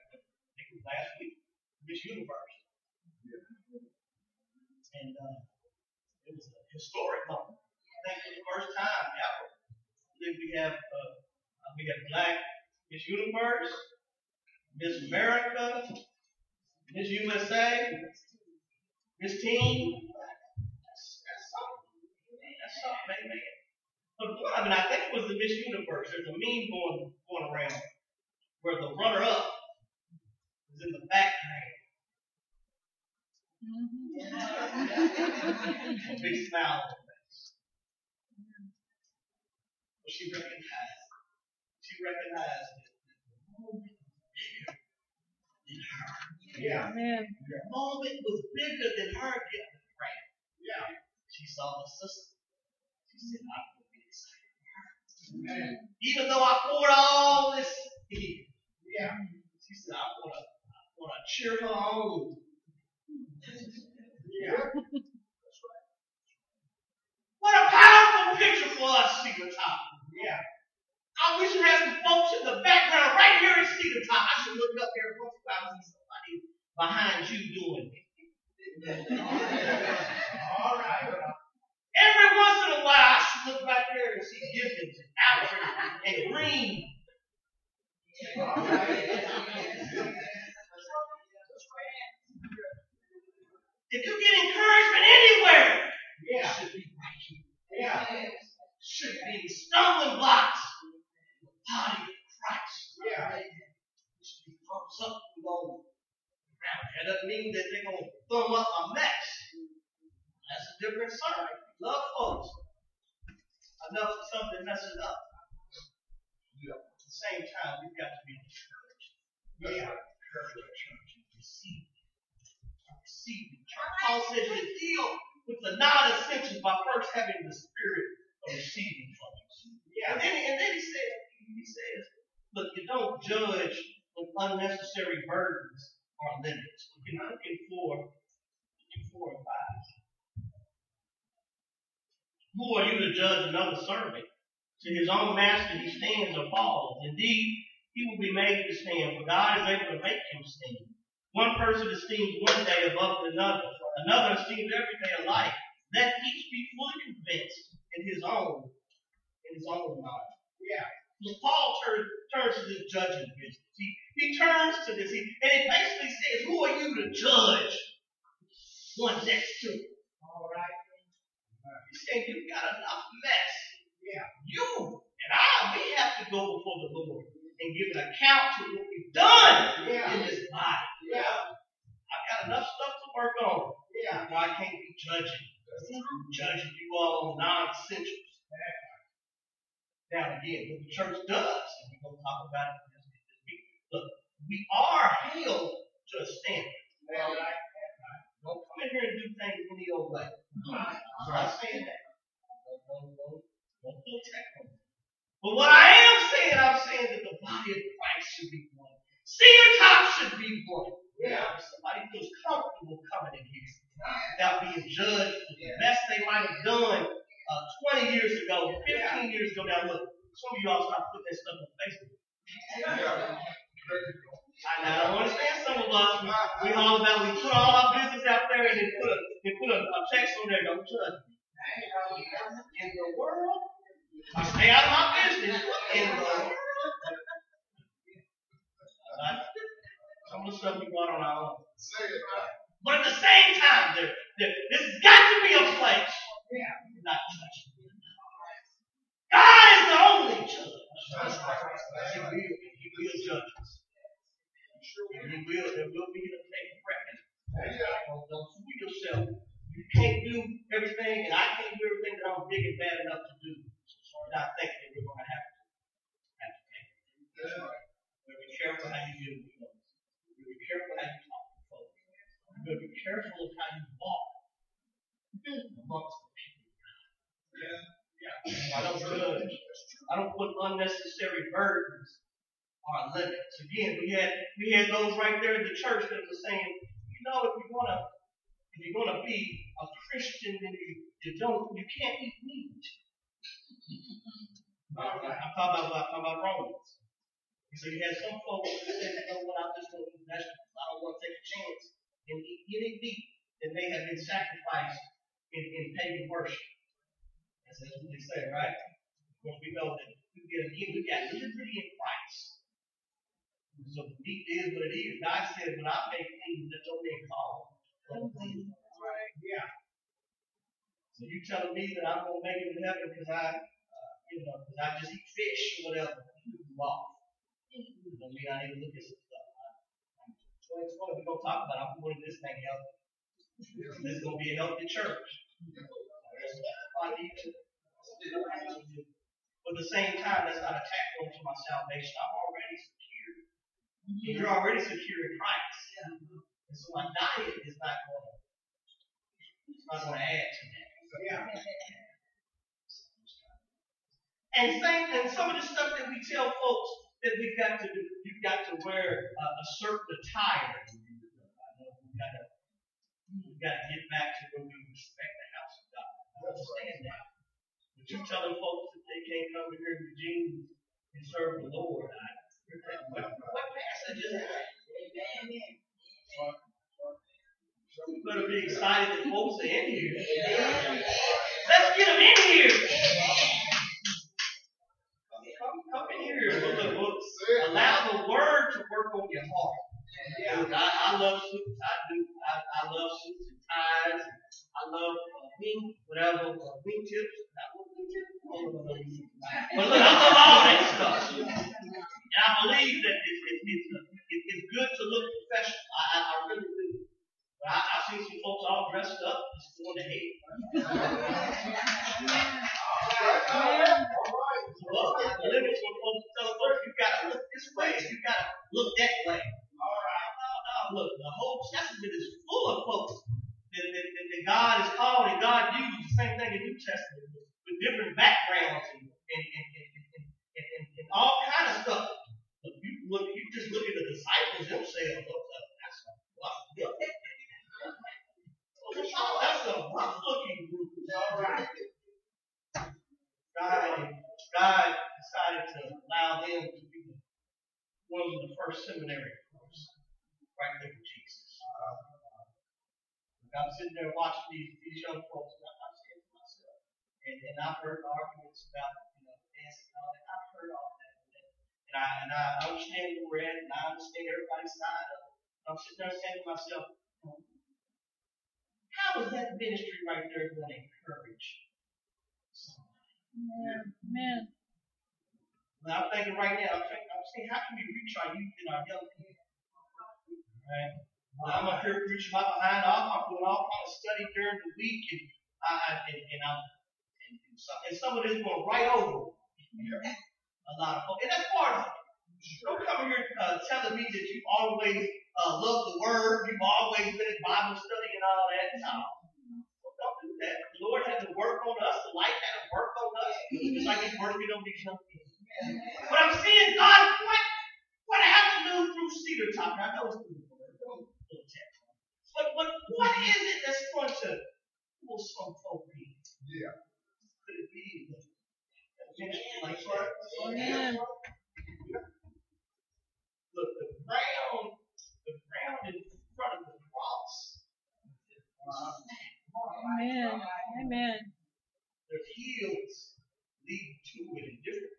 think it was last week, Miss Universe. And uh, it was a historic moment. I think for the first time ever that we have uh, we have black Miss Universe, Miss America, Miss USA, Miss Teen. That's, something. That's something. But one, I think it was the Miss Universe. There's a meme going going around where the runner up is in the background. Mm-hmm. a big smile on her face. But she recognized, she recognized that the moment was bigger than her. Yeah. Amen. The moment was bigger than her getting the grant. Yeah. She saw her sister. She said, I'm going to be excited for her. Even though I poured all this in. Yeah. She said, I want to I want to cheer her on. Yeah. What a powerful picture for us, Cedar Top. Yeah. I wish you had some folks in the background right here in Cedar Top. I should look up here once a while and see somebody behind you doing it. All right. Every once in a while, I should look back there and see Givens and Alfred and Green. All right. If you get encouragement anywhere, yeah. it should be right here. Yeah. It should be the stumbling blocks. The body of Christ. Yeah. It should be thumbs up and go around. That doesn't mean that they're going to thumb up a mess. That's a different sermon. Love folks. Enough for something messing up. Yeah. At the same time, we've got to be encouraged. Yeah. Encourage our church and receive receiving. Paul says you deal with the non-essentials by first having the spirit of receiving from us. Yeah. And then, and then he says, he says, look, you don't judge when unnecessary burdens are limits. You're looking for, looking for and five. Who are you to judge another servant? To his own master he stands or falls. Indeed, he will be made to stand, for God is able to make him stand. One person esteems one day above another, another esteems every day alike. Let each be fully convinced in his own, in his own mind. Yeah. So Paul turns turns to this judging business. He, he turns to this, he, and he basically says, Who are you to judge one next to? All right. He's saying you've got enough mess. Yeah. You and I, we have to go before the Lord and give an account to what we've done yeah. in this body. Yeah. I've got enough stuff to work on. Yeah. I can't be judging. Judging you all on non-essentials. Now again, what the church does, and we're going to talk about it this week. Look, we are held to a standard. All right. Don't come in here and do things any old way. I'm not saying that. Don't, don't, don't, don't pull tech on me. But what I am saying, I'm saying that the body of Christ should be one. Cedar Top should be one. Yeah. Somebody feels comfortable coming in here without being judged for the best they might have done uh, 20 years ago, 15 yeah. years ago. Now look, some of you all start putting that stuff on Facebook. Yeah. I, I don't understand some of us. We all about we put all our business out there and then put a then put a, a text on there. Don't judge me. In the world, I stay out of my business. Uh, some of the stuff we brought on our own. Right? But at the same time, there, there, has got to be a place not touching. God is the only judge. He will, he will judge us. And he will, there will be a take record. Yeah. Don't, don't fool yourself. You can't do everything, and I can't do everything that I'm big and bad enough to do. Start not thinking that we're going to have to, have to take it. That's right. But be careful how you deal with folks. Be careful how you talk to folks. Better be careful of how you walk amongst the people. I don't judge. I don't put unnecessary burdens or limits. Again, we had we had those right there in the church that was saying, you know, if you're gonna if you're gonna be a Christian, then you, you don't you can't eat meat. I'm talking about I'm talking about Romans. So you had some folks that said, you know what, I'm just gonna eat vegetables. I don't want to take a chance and eat any meat that may have been sacrificed in, in pagan worship. That's what they say, right? Because we know that we get we got liberty in Christ. So meat is what it is. God said, when I make things that don't make call. Yeah. So you telling me that I'm gonna make it to heaven because I, uh, you know, because I just eat fish or whatever? Wow. Don't mean I need to look at some stuff. I'm 2020, we're gonna talk about. I'm putting this thing healthy. This is gonna be a healthy church. To. But at the same time, that's not a tax onto my salvation. I'm already secure. You're already secure in Christ. And so my diet is not going to it's not going to add to that. And same, and some of the stuff that we tell folks that we've got to do, you've got to wear a, a certain attire. We've got to, we've got to get back to where we respect the house of God. I understand that. But you telling folks that they can't come to here in jeans and serve the Lord, I, what, what passage is that? You better be excited that folks are in here. Let's get them in here. Come, come in here. Say it. Allow the word to work on your heart. Look, I, I love suits. I do. I, I love suits and ties. I love uh, wing, whatever, uh, wing tips. Not what wing tips? No, no, no. But look, I love all that stuff. And I believe that it's, it's, it's, it's, it's good to look professional. I, I, I really do. But I, I've seen some folks all dressed up just going to hate. Well, the limits when folks tell folks you gotta look this way, you gotta look that way. All right, no, no, look, the whole Testament is full of folks that, that, that, that God is called and God used the same thing in the New Testament with, different backgrounds and, and, and, and, and, and, and, all kind of stuff. Look, you look, you just look at the disciples themselves. Look, look, that's a rough. Oh, that's a rough looking group. All right. God, God decided to allow them to be one of the first seminary course right there with Jesus. I'm sitting there watching these, these young folks, and I'm saying to myself, and, and I've heard arguments about you know dancing and all that. I've heard all that, and I and I understand where we're at, and I understand everybody's side of it. I'm sitting there saying to myself, how is that ministry right there going to encourage somebody? Man. But I'm thinking right now, I'm, thinking, I'm saying, how can we reach our youth and our young people? Right? Well, I'm up here preaching my behind off. I'm doing all kind of study during the week, and I, I and, and I'm and, and, some, and some of this going right over a lot of folks, and that's part of it. Don't come here uh, telling me that you always uh, love the Word, you've always been in Bible study and all that. No. Don't do that. The Lord had to work on us. The light had to work on us. Just like He's working on these young people. But I'm seeing God, what, what happened to through Cedar Top? Now, I know it's through the Word. Don't- don't text. But, but what is it that's going to pull some folk in? Yeah. Could it be like that? Amen. Look, the ground, the ground in front of the cross. Amen. Amen. Their heels lead to fluid and different.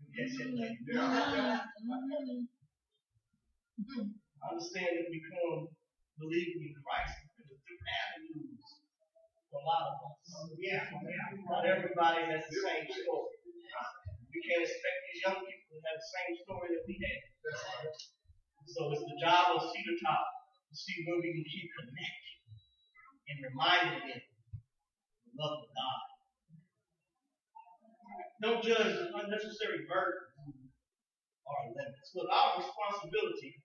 We can't say that. Yeah. Mm-hmm. I understand that we come believing in Christ because of different avenues for a lot of us. Yeah. Not everybody has the same story. We can't expect these young people to have the same story that we had. So it's the job of Cedar Top to see where we can keep connecting and reminding them love of God. Don't judge the unnecessary burdens or limits. Look, our responsibility,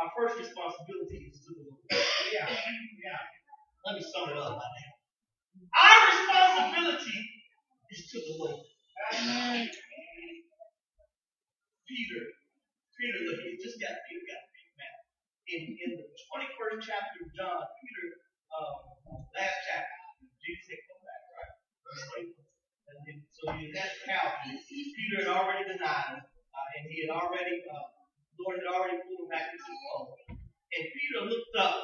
our first responsibility is to the Lord. Yeah, yeah. Let me sum it up by now. Our responsibility is to the Lord. Peter, Peter, look, he just got Peter got a big mouth. In in the 21st chapter of John, Peter, um, last chapter, Jesus said, So had that Calvary. Peter had already denied him, uh, and he had already, uh, Lord had already pulled him back into the fold. And Peter looked up,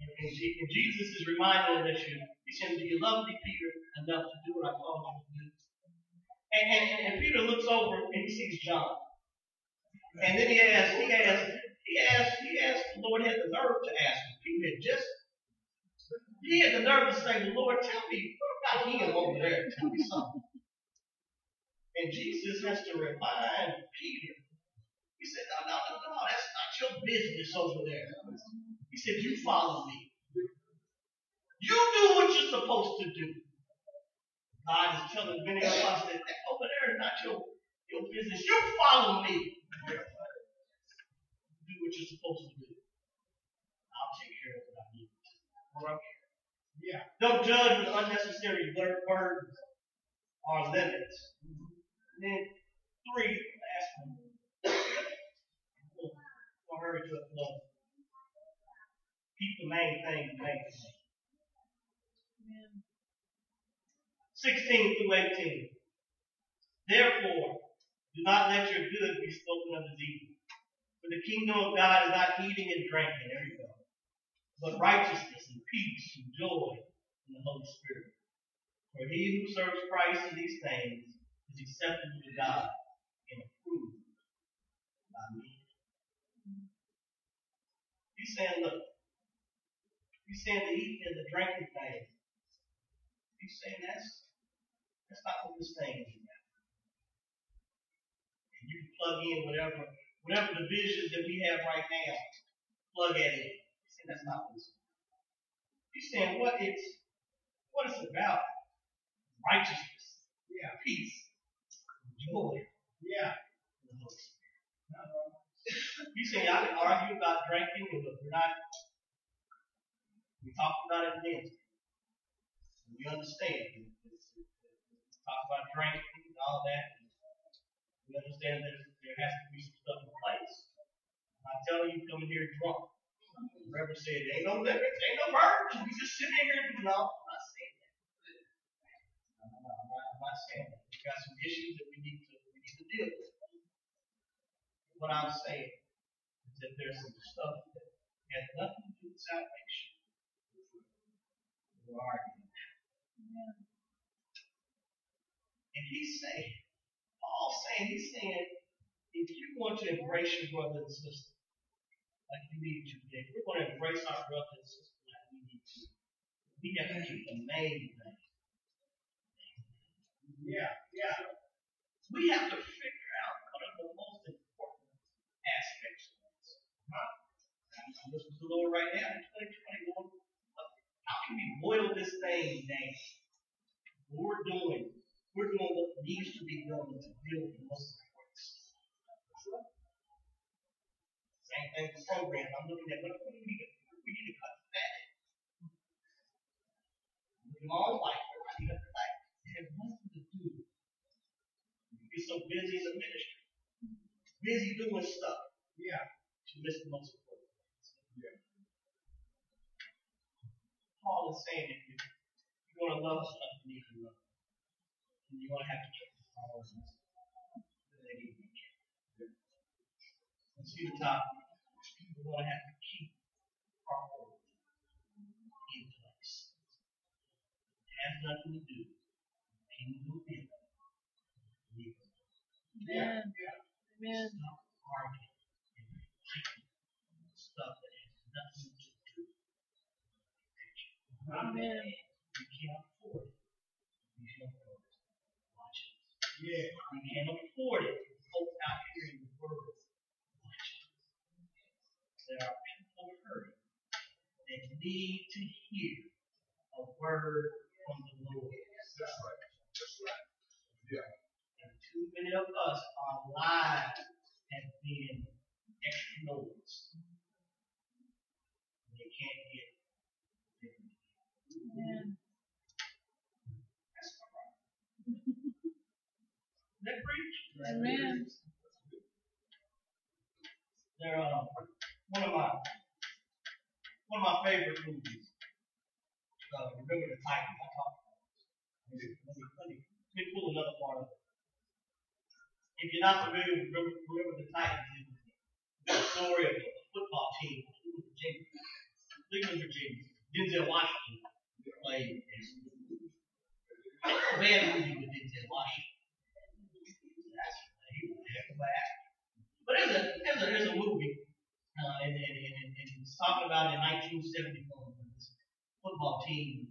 and, and, and Jesus is reminding him you, he said, "Do you love me, Peter, enough to do what I called you to do?" And, and, and Peter looks over and he sees John. And then he asks, he asks, he asked, he asked, the Lord had the nerve to ask him. Peter had just, he had the nerve to say, Lord, tell me, what about him over there? Tell me something. And Jesus has to remind Peter. He said, no, no, no, no, that's not your business over there. He said, you follow me. You do what you're supposed to do. God is telling many of us that over there is not your, your business. You follow me. Do what you're supposed to do. I'll take care of what I need. Yeah. Don't judge with unnecessary bur- burdens or limits. And then three, last one. I'll hurry to a close. Keep the main thing the main thing. 16 through 18. Therefore, do not let your good be spoken of as evil. For the kingdom of God is not eating and drinking, there you go, but righteousness and peace and joy in the Holy Spirit. For he who serves Christ in these things is acceptable to God and approved by me. He's saying, look, he's saying the eating and the drinking thing. He's saying that's that's not what this thing is about. And you can plug in whatever whatever divisions that we have right now, plug that in. Saying that's not what it's about. Saying what it's what it's about. Righteousness, Yeah. peace, joy, Yeah. He's saying I can argue about drinking, but we're not we talked about it then. We understand. We talk about drinking and all that. We understand that there has to be some stuff in place. I'm not telling you coming here drunk. Reverend said, ain't no limits, ain't no burdens. We just sitting here doing all. I'm not saying that. I'm not, I'm not, I'm not saying that. We've got some issues that we need to we need to deal with. What I'm saying is that there's some stuff that has nothing to do with salvation. We're arguing. And he's saying, Paul's saying, he's saying, if you want to embrace your brother and sister like you need to, if we're going to embrace our brother and sister like we need to, we have to keep the main thing. Yeah. Yeah. We have to figure out what are the most important aspects of this. Huh? I'm listening to the Lord right now in 2020, Lord. How can we boil this thing down? What we're doing, we're doing what needs to be done to build the most important thing with program. I'm looking at what, what do we need to we need to cut fat. Looking all life, we need to cut? It has nothing to do. You get so busy in the ministry, busy doing stuff, Yeah. to miss the most important things. Yeah. Paul is saying if you, you want to love stuff, you need to love. And you're going to have to keep the priorities. They need to be kept. And Cedar Top, you're going to have to keep priorities in place. It has nothing to do with kingdom building. believe. Amen. Amen. Stop arguing and fighting stuff that has nothing to do with education. Amen. You can't afford it. You can't afford it. Watch it. Yeah. You can't afford it. Folks out here in the world. Watch it. There are people hurting that need to hear a word from the Lord. That's right. That's right. Yeah. And too many of us, our lives have been extra noise. They can't get it. Amen. That's all right. That preach? Amen. They're uh, one of my one of my favorite movies. Uh, Remember the Titans. I talked about it. Let me, pull another part of it. If you're not familiar with Remember, Remember the Titans, the story of a football team, Cleveland, Virginia. Cleveland, Virginia. Denzel Washington played. A bad movie with Denzel Washington. That's he was a heck of. But there's a there's a there's a movie, uh, and, and, and, and, and it's talking about in 1971 when this football team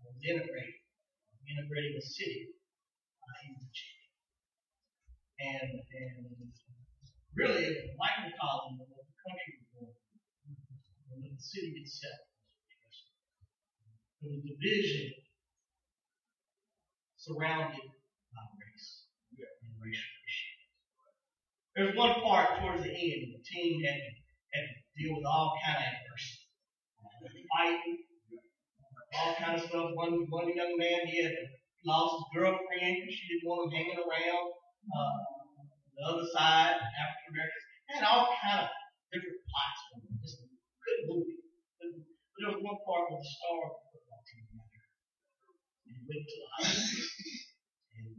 was integrated, integrating a city uh, in Virginia. And and really it was a microcosm of what the country was going through, the city itself was. There was division surrounded by race and racial issues. There's one part towards the end, the team had to, had to deal with all kind of adversity. Fighting, all kind of stuff. One one young man he had lost his girlfriend because she didn't want him hanging around. Uh, the other side, African Americans, had all kind of different plots for them. Just a good movie. But there was one part where the star of the football team. And he went to the hospital. And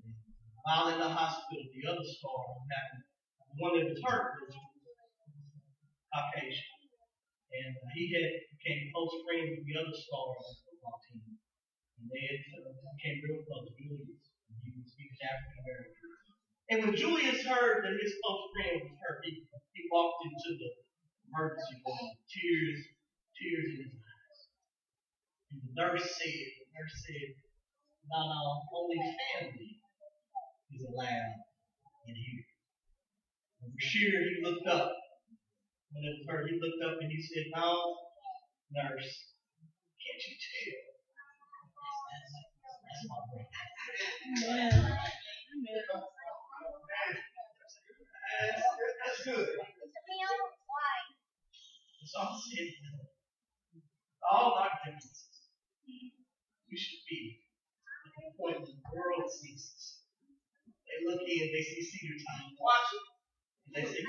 while in the hospital, the other star happened one that was hurt was Caucasian. And he had became close friends with the other star on the football team. And they had uh, became real close, Julius. And he was, he was African American. And when Julius heard that his close friend was hurt, he, he walked into the emergency room, tears, tears in his eyes. And the nurse said, the nurse said, no, no, only family is allowed in here. And Bashir, he looked up. It was her, he looked up and he said, No, nurse, can't you tell? That's, my brother. Amen. That's, that's good. All I said. All our differences. We should be at the point when the world sees us. They look in, they see Cedar Time, watch it, they should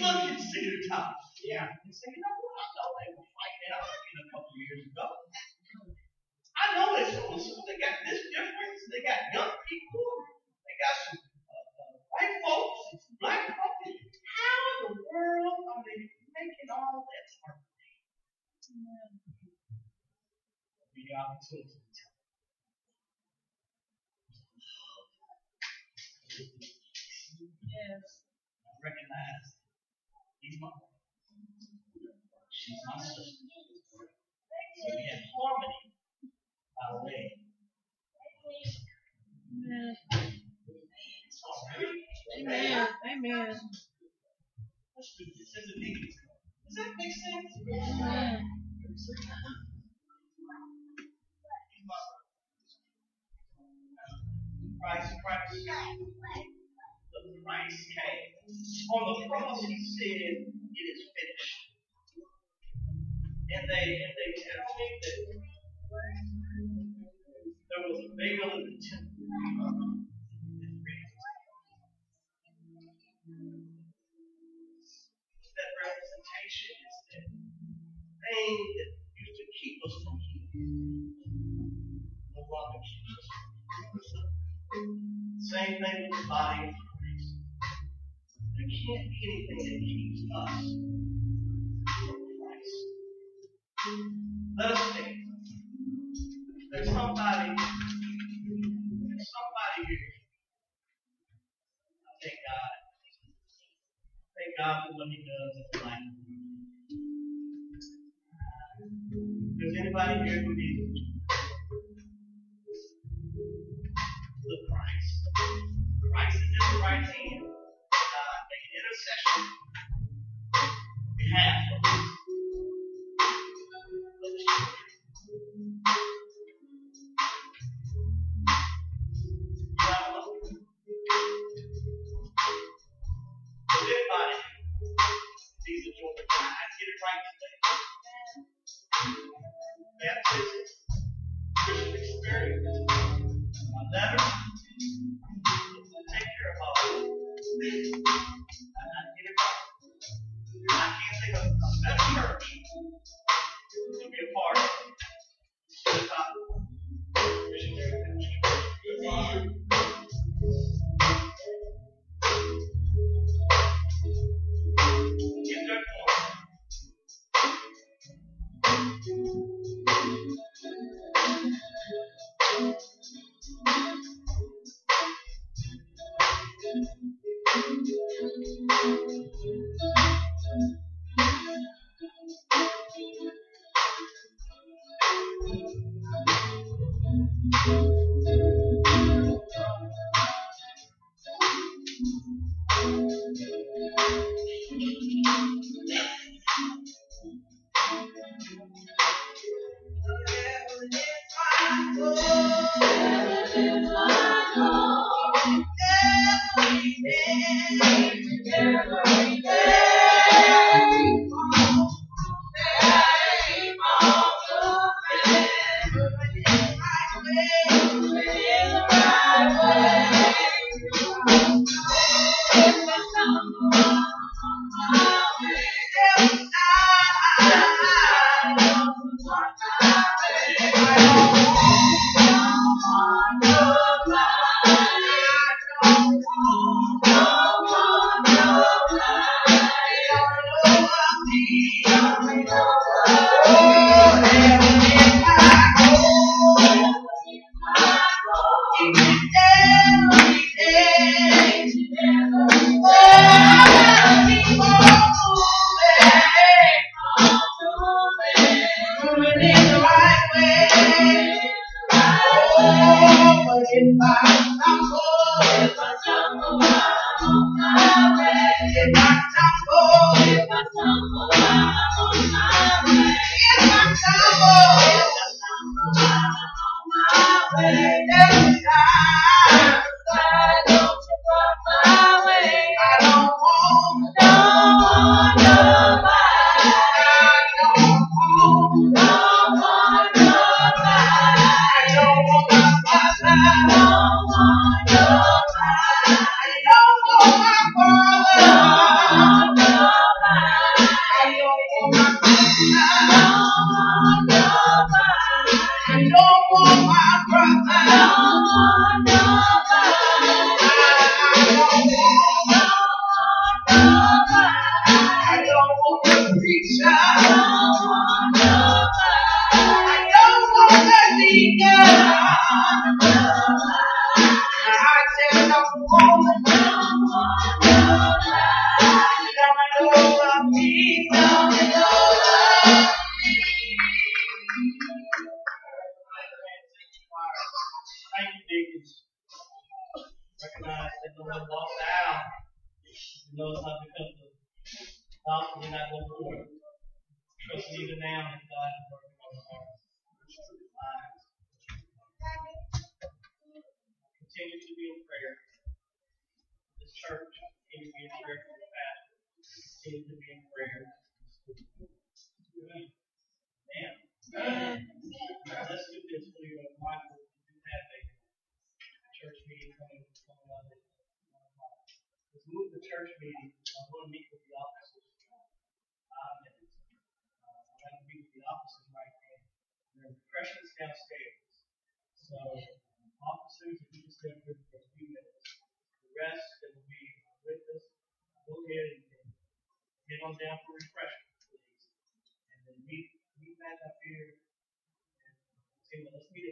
look and Cedar Time. Yeah. And say, you know what? I know they were fighting it out a couple years ago. I know they so and so. They got this difference. They got young people. They got some uh, uh, white folks and some black folks. How in the world are they making all that? Amen. Opportunity to tell. Yes. I recognize he's my she's my sister. So we have harmony by the way. Amen. It's all right. Amen. Amen. Let's do this as a. Does that make sense? Amen. Christ, Christ, the price came. On the cross, he said, "It is finished." And they and they tell me that there was a veil in the temple. That representation is that thing that used to keep us from healing no longer keeps us from healing. Same thing with the body of Christ. There can't be anything that keeps us from Christ. Let us think. There's somebody, there's somebody here. I thank God. Thank God for what He does in life. If there's anybody here who needs Christ is in the right hand, uh, making intercession behalf I don't want my brother.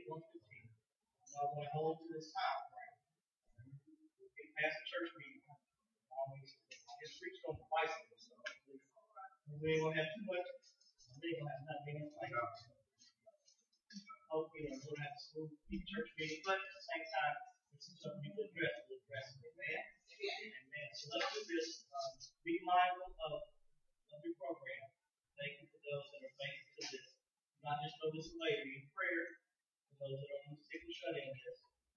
Meet at one fifteen. I'm going to hold to this time frame. We'll get past the church meeting. I just preached on the bicycle, so. We ain't gonna have too much, we ain't gonna have nothing like. Hopefully, you know, we'll have a big church meeting, but at the same time, it's something you can address, we'll address it, amen? Amen. So let's do this, um, be mindful of, of your program. Thank you for those that are faithful to this. Not just throw this be in prayer those that are on the sick and shut in.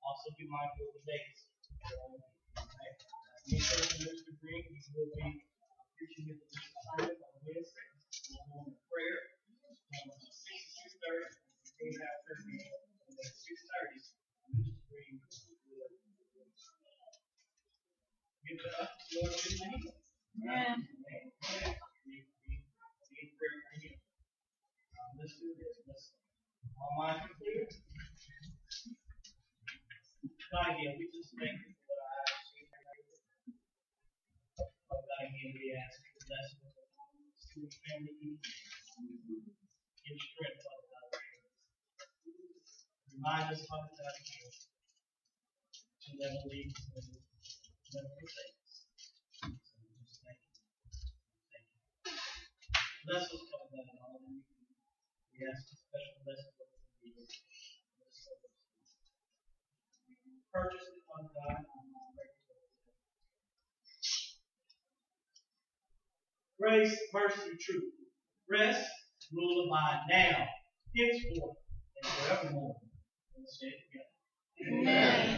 Also be mindful uh, of the dates. that are on it, okay? Me and Pastor Mr. Green, we will be uh, preaching at the on Wednesday. Uh, we'll prayer. Um, six to six thirty, we have church and then six thirty, Mr. Green give it up, Lord, in the name. Amen. Amen. We, prayer for let's do this, let's, all minds God, again, we just thank you for what I have seen. Oh, God, again, we ask you to bless the student family, give strength, Father God. Remind us, Father God, again, to never leave us never forsake us. So we just thank you. Thank you. Bless us, Father God, all we do. We ask a special blessing over the leaders. Bless those who Purchase it, Father God. Grace, mercy, truth. Rest, rule, abide now, henceforth, and forevermore. Let's say it together. Amen.